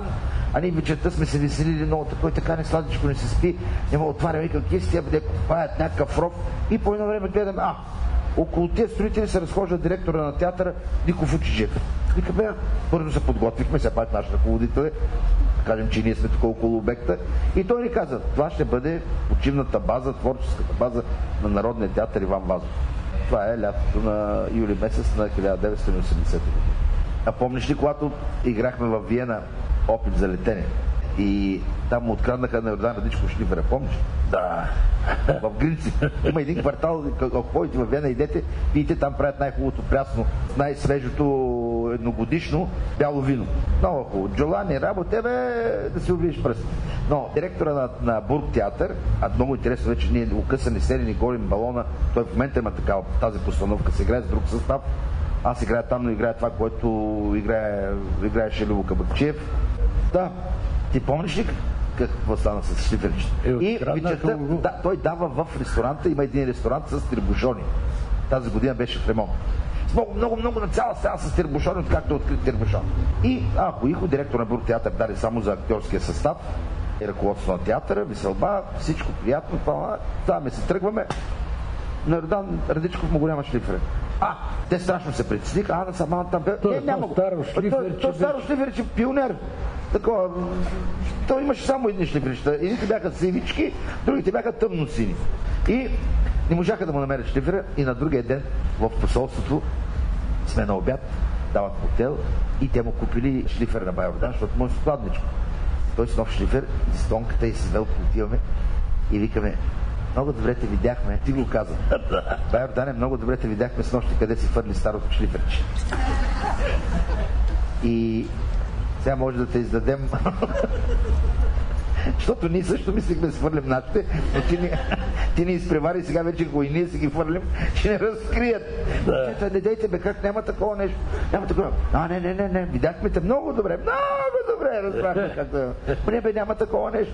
А ние вечерта сме се веселили много, такой така не сладичко не се спи. Не мога отваря, викам, тя бъде, купаят някакъв ров. И по едно време гледам, а, около тези строители се разхожда директора на театъра Ников Учиджев. Вика, бе, първо се подготвихме, все пак наш ръководител е, кажем, че ние сме тук около обекта. И той ни каза, това ще бъде почивната база, творческата база на Народния театър Иван Вазов. Това е лятото на юли месец на 1980 година. А помниш ли, когато играхме в Виена опит за летене? И там откраднаха на Йордан Радичко шлифера, помниш? Да. В Гринци. Има един квартал, ако ходите в Вена, идете, пиете, там правят най-хубавото прясно, най-свежото едногодишно бяло вино. Много хубаво. Джолани, работа, бе, да си убиеш пръст. Но директора на, на Бург театър, а много интересно вече ние укъсани серени, голим балона, той в момента има такава тази постановка, се играе с друг състав. Аз играя там, но играя това, което играе, играеше Любо Кабакчиев. Да, ти помниш ли какво стана с шиферчето? Е, и вечерта, да, той дава в ресторанта, има един ресторант с трибушони. Тази година беше в ремонт. С много, много, много на цяла стена с трибушони, както е открит трибушон. И ако Ихо, директор на Бур театър, даде само за актьорския състав и ръководство на театъра, веселба, всичко приятно, това, това ме се тръгваме. На Йордан Радичков му го няма шлифре. А, те страшно се притесниха, а на самата там... Той не, е няма старо шлиферче Той старо шлиферче, пионер. Такова, той имаше само едни шлиферчета. Едните бяха сивички, другите бяха тъмно сини. И не можаха да му намерят шлифера и на другия ден в посолството сме на обяд, дават хотел и те му купили шлифер на Байордан, защото му е складничко. Той с нов шлифер, с тонката и с велко отиваме и викаме, много добре те видяхме. Ти го каза. Байор Дане, много добре те видяхме с нощи, къде си фърли старото шлиферче. И сега може да те издадем. Защото ние също мислихме да свърлим нашите, но ти ни, ти ни изпревари сега вече, ако и ние си ги фърлим, ще не разкрият. Да. Не дейте бе, как няма такова нещо. Няма такова. А, не, не, не, не, видяхме те много добре, много добре, разбрахме как. Не бе, няма такова нещо.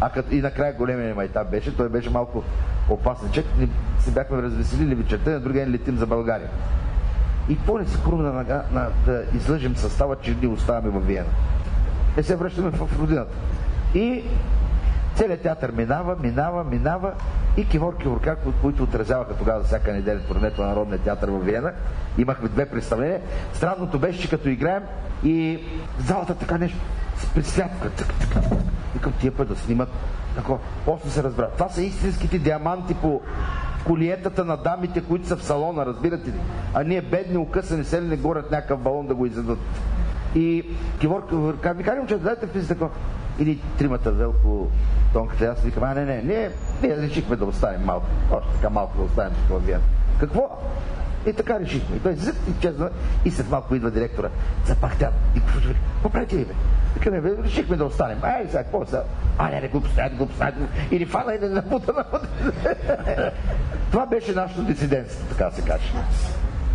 А като и накрая големия майтап беше, той беше малко опасничък. Се бяхме развеселили вечерта, на другия ден летим за България. И по-не си хрумна на, на, да излъжем състава, че ни оставаме във Виена. Не се връщаме в родината. И целият театър минава, минава, минава и Кивор Киворка, които отразяваха тогава за всяка неделя турнето на Народния театър в Виена. Имахме две представления. Странното беше, че като играем и залата така нещо с присвятка. Викам тия път да снимат. Тако. После се разбра. Това са истинските диаманти по колиетата на дамите, които са в салона, разбирате ли? А ние бедни, укъсани, сели не горят някакъв балон да го изядат. И Кивор ми каже, момчета, дайте влизате такова. Или тримата Велко, Тонката, аз викам, а не, не, ние, ние решихме да останем малко, още така малко да останем такова вие. Какво? И така решихме. И той зъд изчезна и след малко идва директора. Запахтя. И какво правите ли, бе? Викаме, бе, решихме да останем. Ай, сега, какво сега? А, не, не, глупост, не, глупост, не, Или фана и да напута, напута. Това беше нашето дисидентство, така се каже.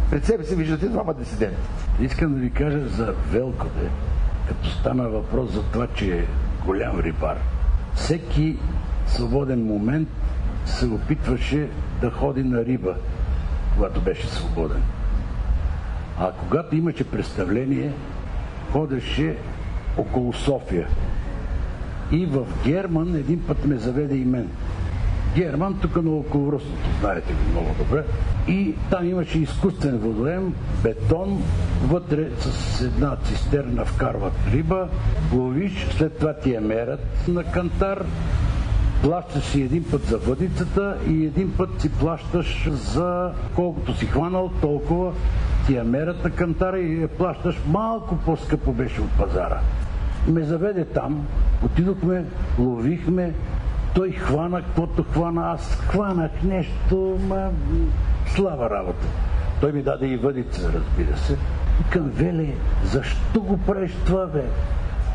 Пред себе си виждате двама дисиденти. Искам да ви кажа за Велкове, като стана въпрос за това, че е голям рибар. Всеки свободен момент се опитваше да ходи на риба, когато беше свободен. А когато имаше представление, ходеше около София. И в Герман един път ме заведе и мен. Герман, тук на околовръстното, знаете го много добре. И там имаше изкуствен водоем, бетон, вътре с една цистерна вкарват риба, ловиш, след това ти я мерят на кантар, плащаш си един път за въдицата и един път си плащаш за колкото си хванал, толкова ти я мерят на кантара и я плащаш малко по-скъпо беше от пазара. Ме заведе там, отидохме, ловихме, той хвана, каквото хвана, аз хванах нещо, ма слава работа. Той ми даде и въдица, разбира се. Към Веле, защо го правиш това, бе?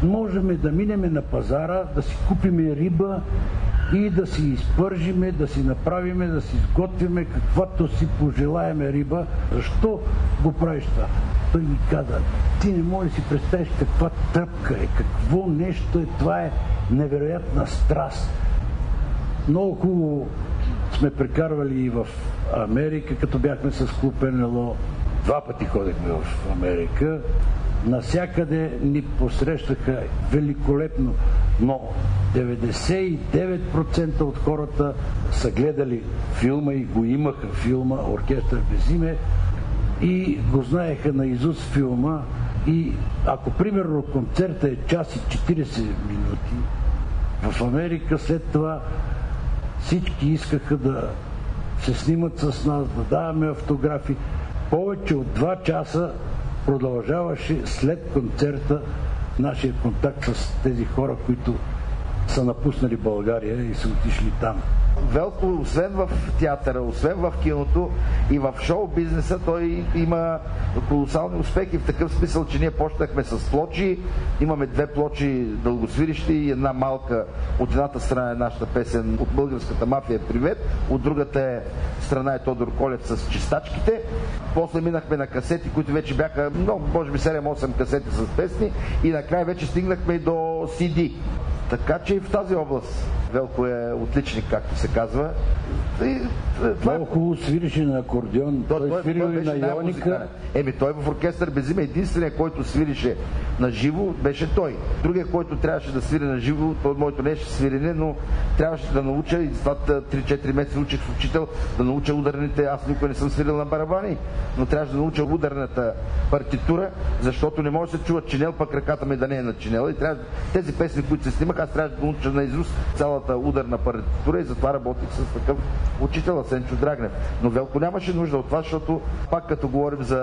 Можеме да минеме на пазара, да си купиме риба и да си изпържиме, да си направиме, да си изготвиме каквато си пожелаеме риба. Защо го правиш това? Той ми каза, ти не можеш да си представиш каква тръпка е, какво нещо е, това е невероятна страст. Много хубаво сме прекарвали и в Америка, като бяхме с клуб НЛО. Два пъти ходихме в Америка. Насякъде ни посрещаха великолепно, но 99% от хората са гледали филма и го имаха филма Оркестър без име и го знаеха на Изус филма и ако примерно концерта е час и 40 минути, в Америка след това всички искаха да се снимат с нас, да даваме автографи. Повече от два часа продължаваше след концерта нашия контакт с тези хора, които са напуснали България и са отишли там. Велко, освен в театъра, освен в киното и в шоу бизнеса, той има колосални успехи в такъв смисъл, че ние почнахме с плочи. Имаме две плочи дългосвирищи и една малка. От едната страна е нашата песен от българската мафия Привет, от другата е страна е Тодор Колев с чистачките. После минахме на касети, които вече бяха много, може би 7-8 касети с песни и накрая вече стигнахме и до CD. Така че и в тази област Велко е отличник, както се казва. И, е, това Много хубаво свирише на акордеон. Той, той, той свирил и на Йоника. Еми, той в оркестър без име единственият, който свирише на живо, беше той. Другия, който трябваше да свири на живо, той моето не беше свирене, но трябваше да науча и това 3-4 месеца учих с учител да науча ударните. Аз никога не съм свирил на барабани, но трябваше да науча ударната партитура, защото не може да се чува чинел, пък ръката ми да не е на чинела. И трябва тези песни, които се снимах, аз трябваше да науча на изус цялата ударна партитура и затова работих с такъв учител Сенчо Драгнев. Но Велко нямаше нужда от това, защото пак като говорим за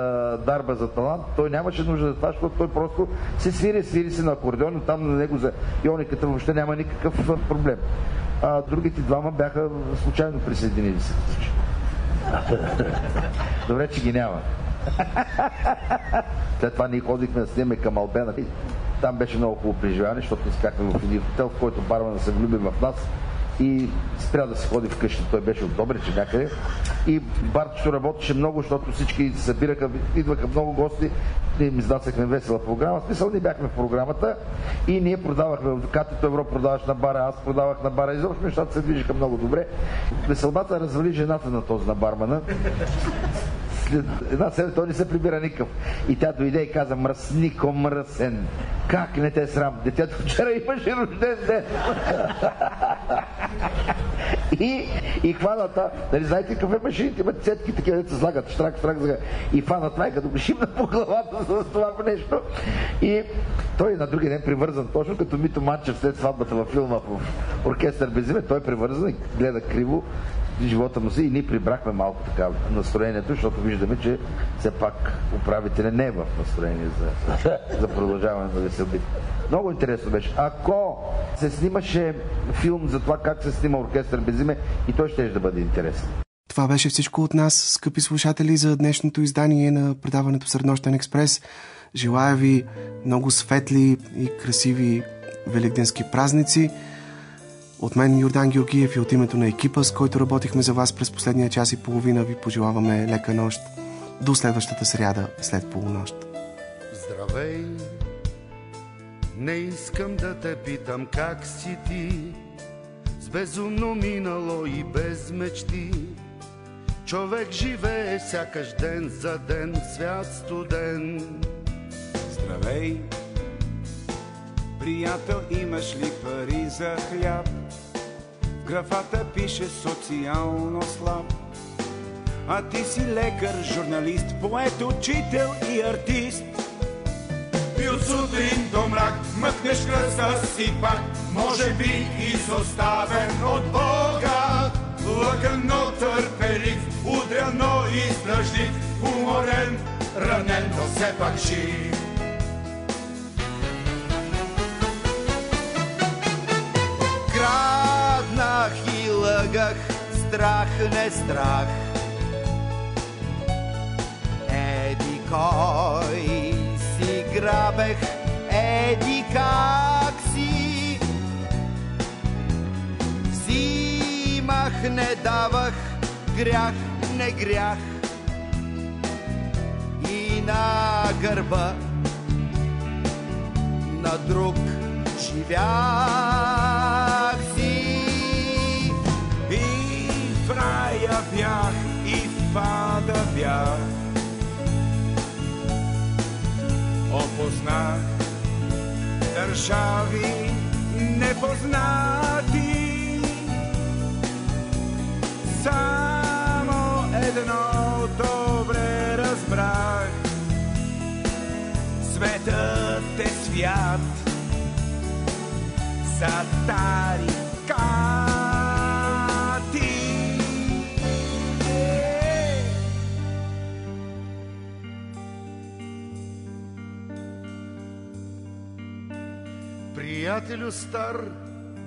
дарба за талант, той нямаше нужда от това, защото той просто се свири, свири се на акордеон, там на него за иониката въобще няма никакъв проблем. А другите двама бяха случайно присъединили се. Добре, че ги няма. След това ние ходихме да снимаме към Албена. Там беше много хубаво преживяване, защото спяхме в един хотел, в който бармана се влюби в нас и спря да се ходи вкъщи. Той беше от Добрич някъде. И барчето работеше много, защото всички се събираха, идваха много гости. Ние им издасахме весела програма. В смисъл, ние бяхме в програмата и ние продавахме в Катито Евро продаваш на бара, аз продавах на бара. Изобщо нещата се движиха много добре. Веселбата развали жената на този на бармана след една седмица той не се прибира никакъв. И тя дойде и каза, мръснико мръсен, как не те срам? Детето вчера имаше рожден ден. и, и хваната, нали знаете какъв е машините, имат цетки такива, деца слагат, штрак, штрак, штрак, и хванат това, като шимна по главата с това нещо. И той на други ден привързан, точно като Мито Манчев след сватбата във филма в оркестър без име, той е привързан и гледа криво живота му си и ние прибрахме малко така настроението, защото виждаме, че все пак управителя не е в настроение за, за продължаване на веселбите. Много интересно беше. Ако се снимаше филм за това как се снима оркестър без име, и той ще да бъде интересен. Това беше всичко от нас, скъпи слушатели, за днешното издание на предаването Среднощен експрес. Желая ви много светли и красиви великденски празници. От мен Йордан Георгиев и от името на екипа, с който работихме за вас през последния час и половина, ви пожелаваме лека нощ. До следващата сряда след полунощ. Здравей! Не искам да те питам как си ти, с безумно минало и без мечти. Човек живее сякаш ден за ден, свят студен. Здравей! Приятел, имаш ли пари за хляб? В графата пише социално слаб. А ти си лекар, журналист, поет, учител и артист. И от сутрин до мрак мъкнеш кръста си пак, може би изоставен от Бога. Лъкан, но търпелив, удрян, но издръжлив, уморен, ранен, но все пак жив. Краднах и лъгах, страх не страх. Еди кой си грабех, еди как си. Взимах, не давах, грях, не грях. И на гърба на друг живях в рая бях, и в бях. Опознах държави непознати. Само едно добре разбрах. Светът е свят за тарикати. Приятелю стар,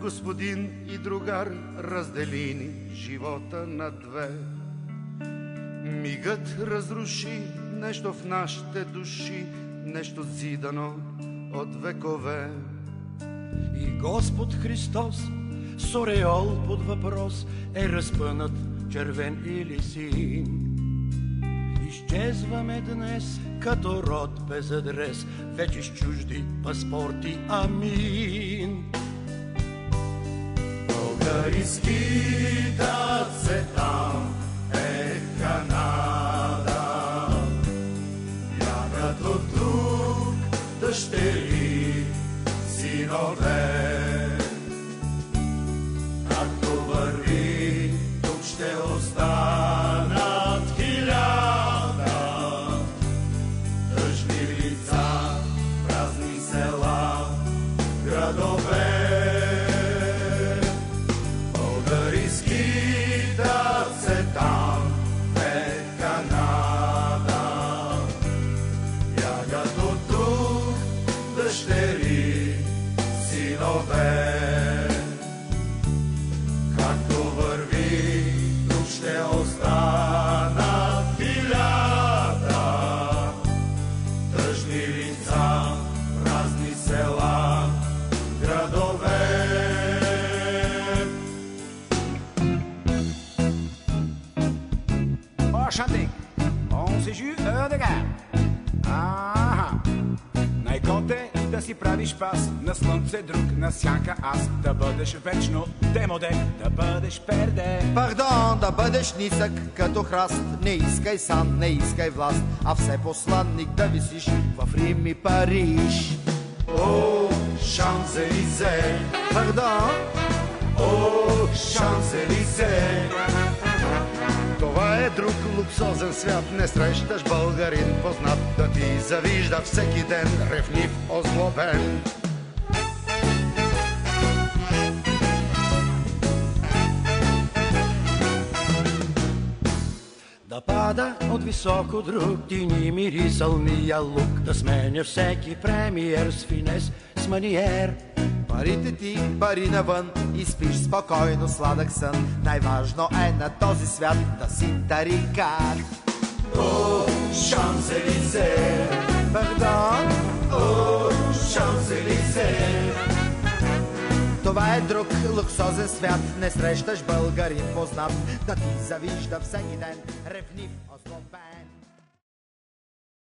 господин и другар, раздели ни живота на две. Мигът разруши нещо в нашите души, нещо зидано от векове. И Господ Христос с ореол под въпрос е разпънат червен или син. Изчезваме днес като род без адрес, вече с чужди паспорти, амин. Българискита се там е Канада. Бягат от тук дъщери, синове. Си правиш пас на слънце друг, на сянка аз, да бъдеш вечно демоде, да бъдеш перде. Пардон, да бъдеш нисък като храст, не искай сан, не искай власт, а все посланник да висиш в Рим и Париж. О, Шанзелизе, Пардон, о, Шанзелизе. Е друг луксозен свят, не срещаш българин познат да ти завижда всеки ден, ревнив, озлобен. пада от високо друг, ти ни мирисал мия лук, да сменя всеки премиер с финес, с маниер. Парите ти, пари навън и спиш спокойно сладък сън. Най-важно е на този свят да си тарикат. О, Шанзелизе, Пардон, о, Шанзелизе. това е друг луксозен свят. Не срещаш българин познат, да ти завижда всеки ден ревнив, озлобен.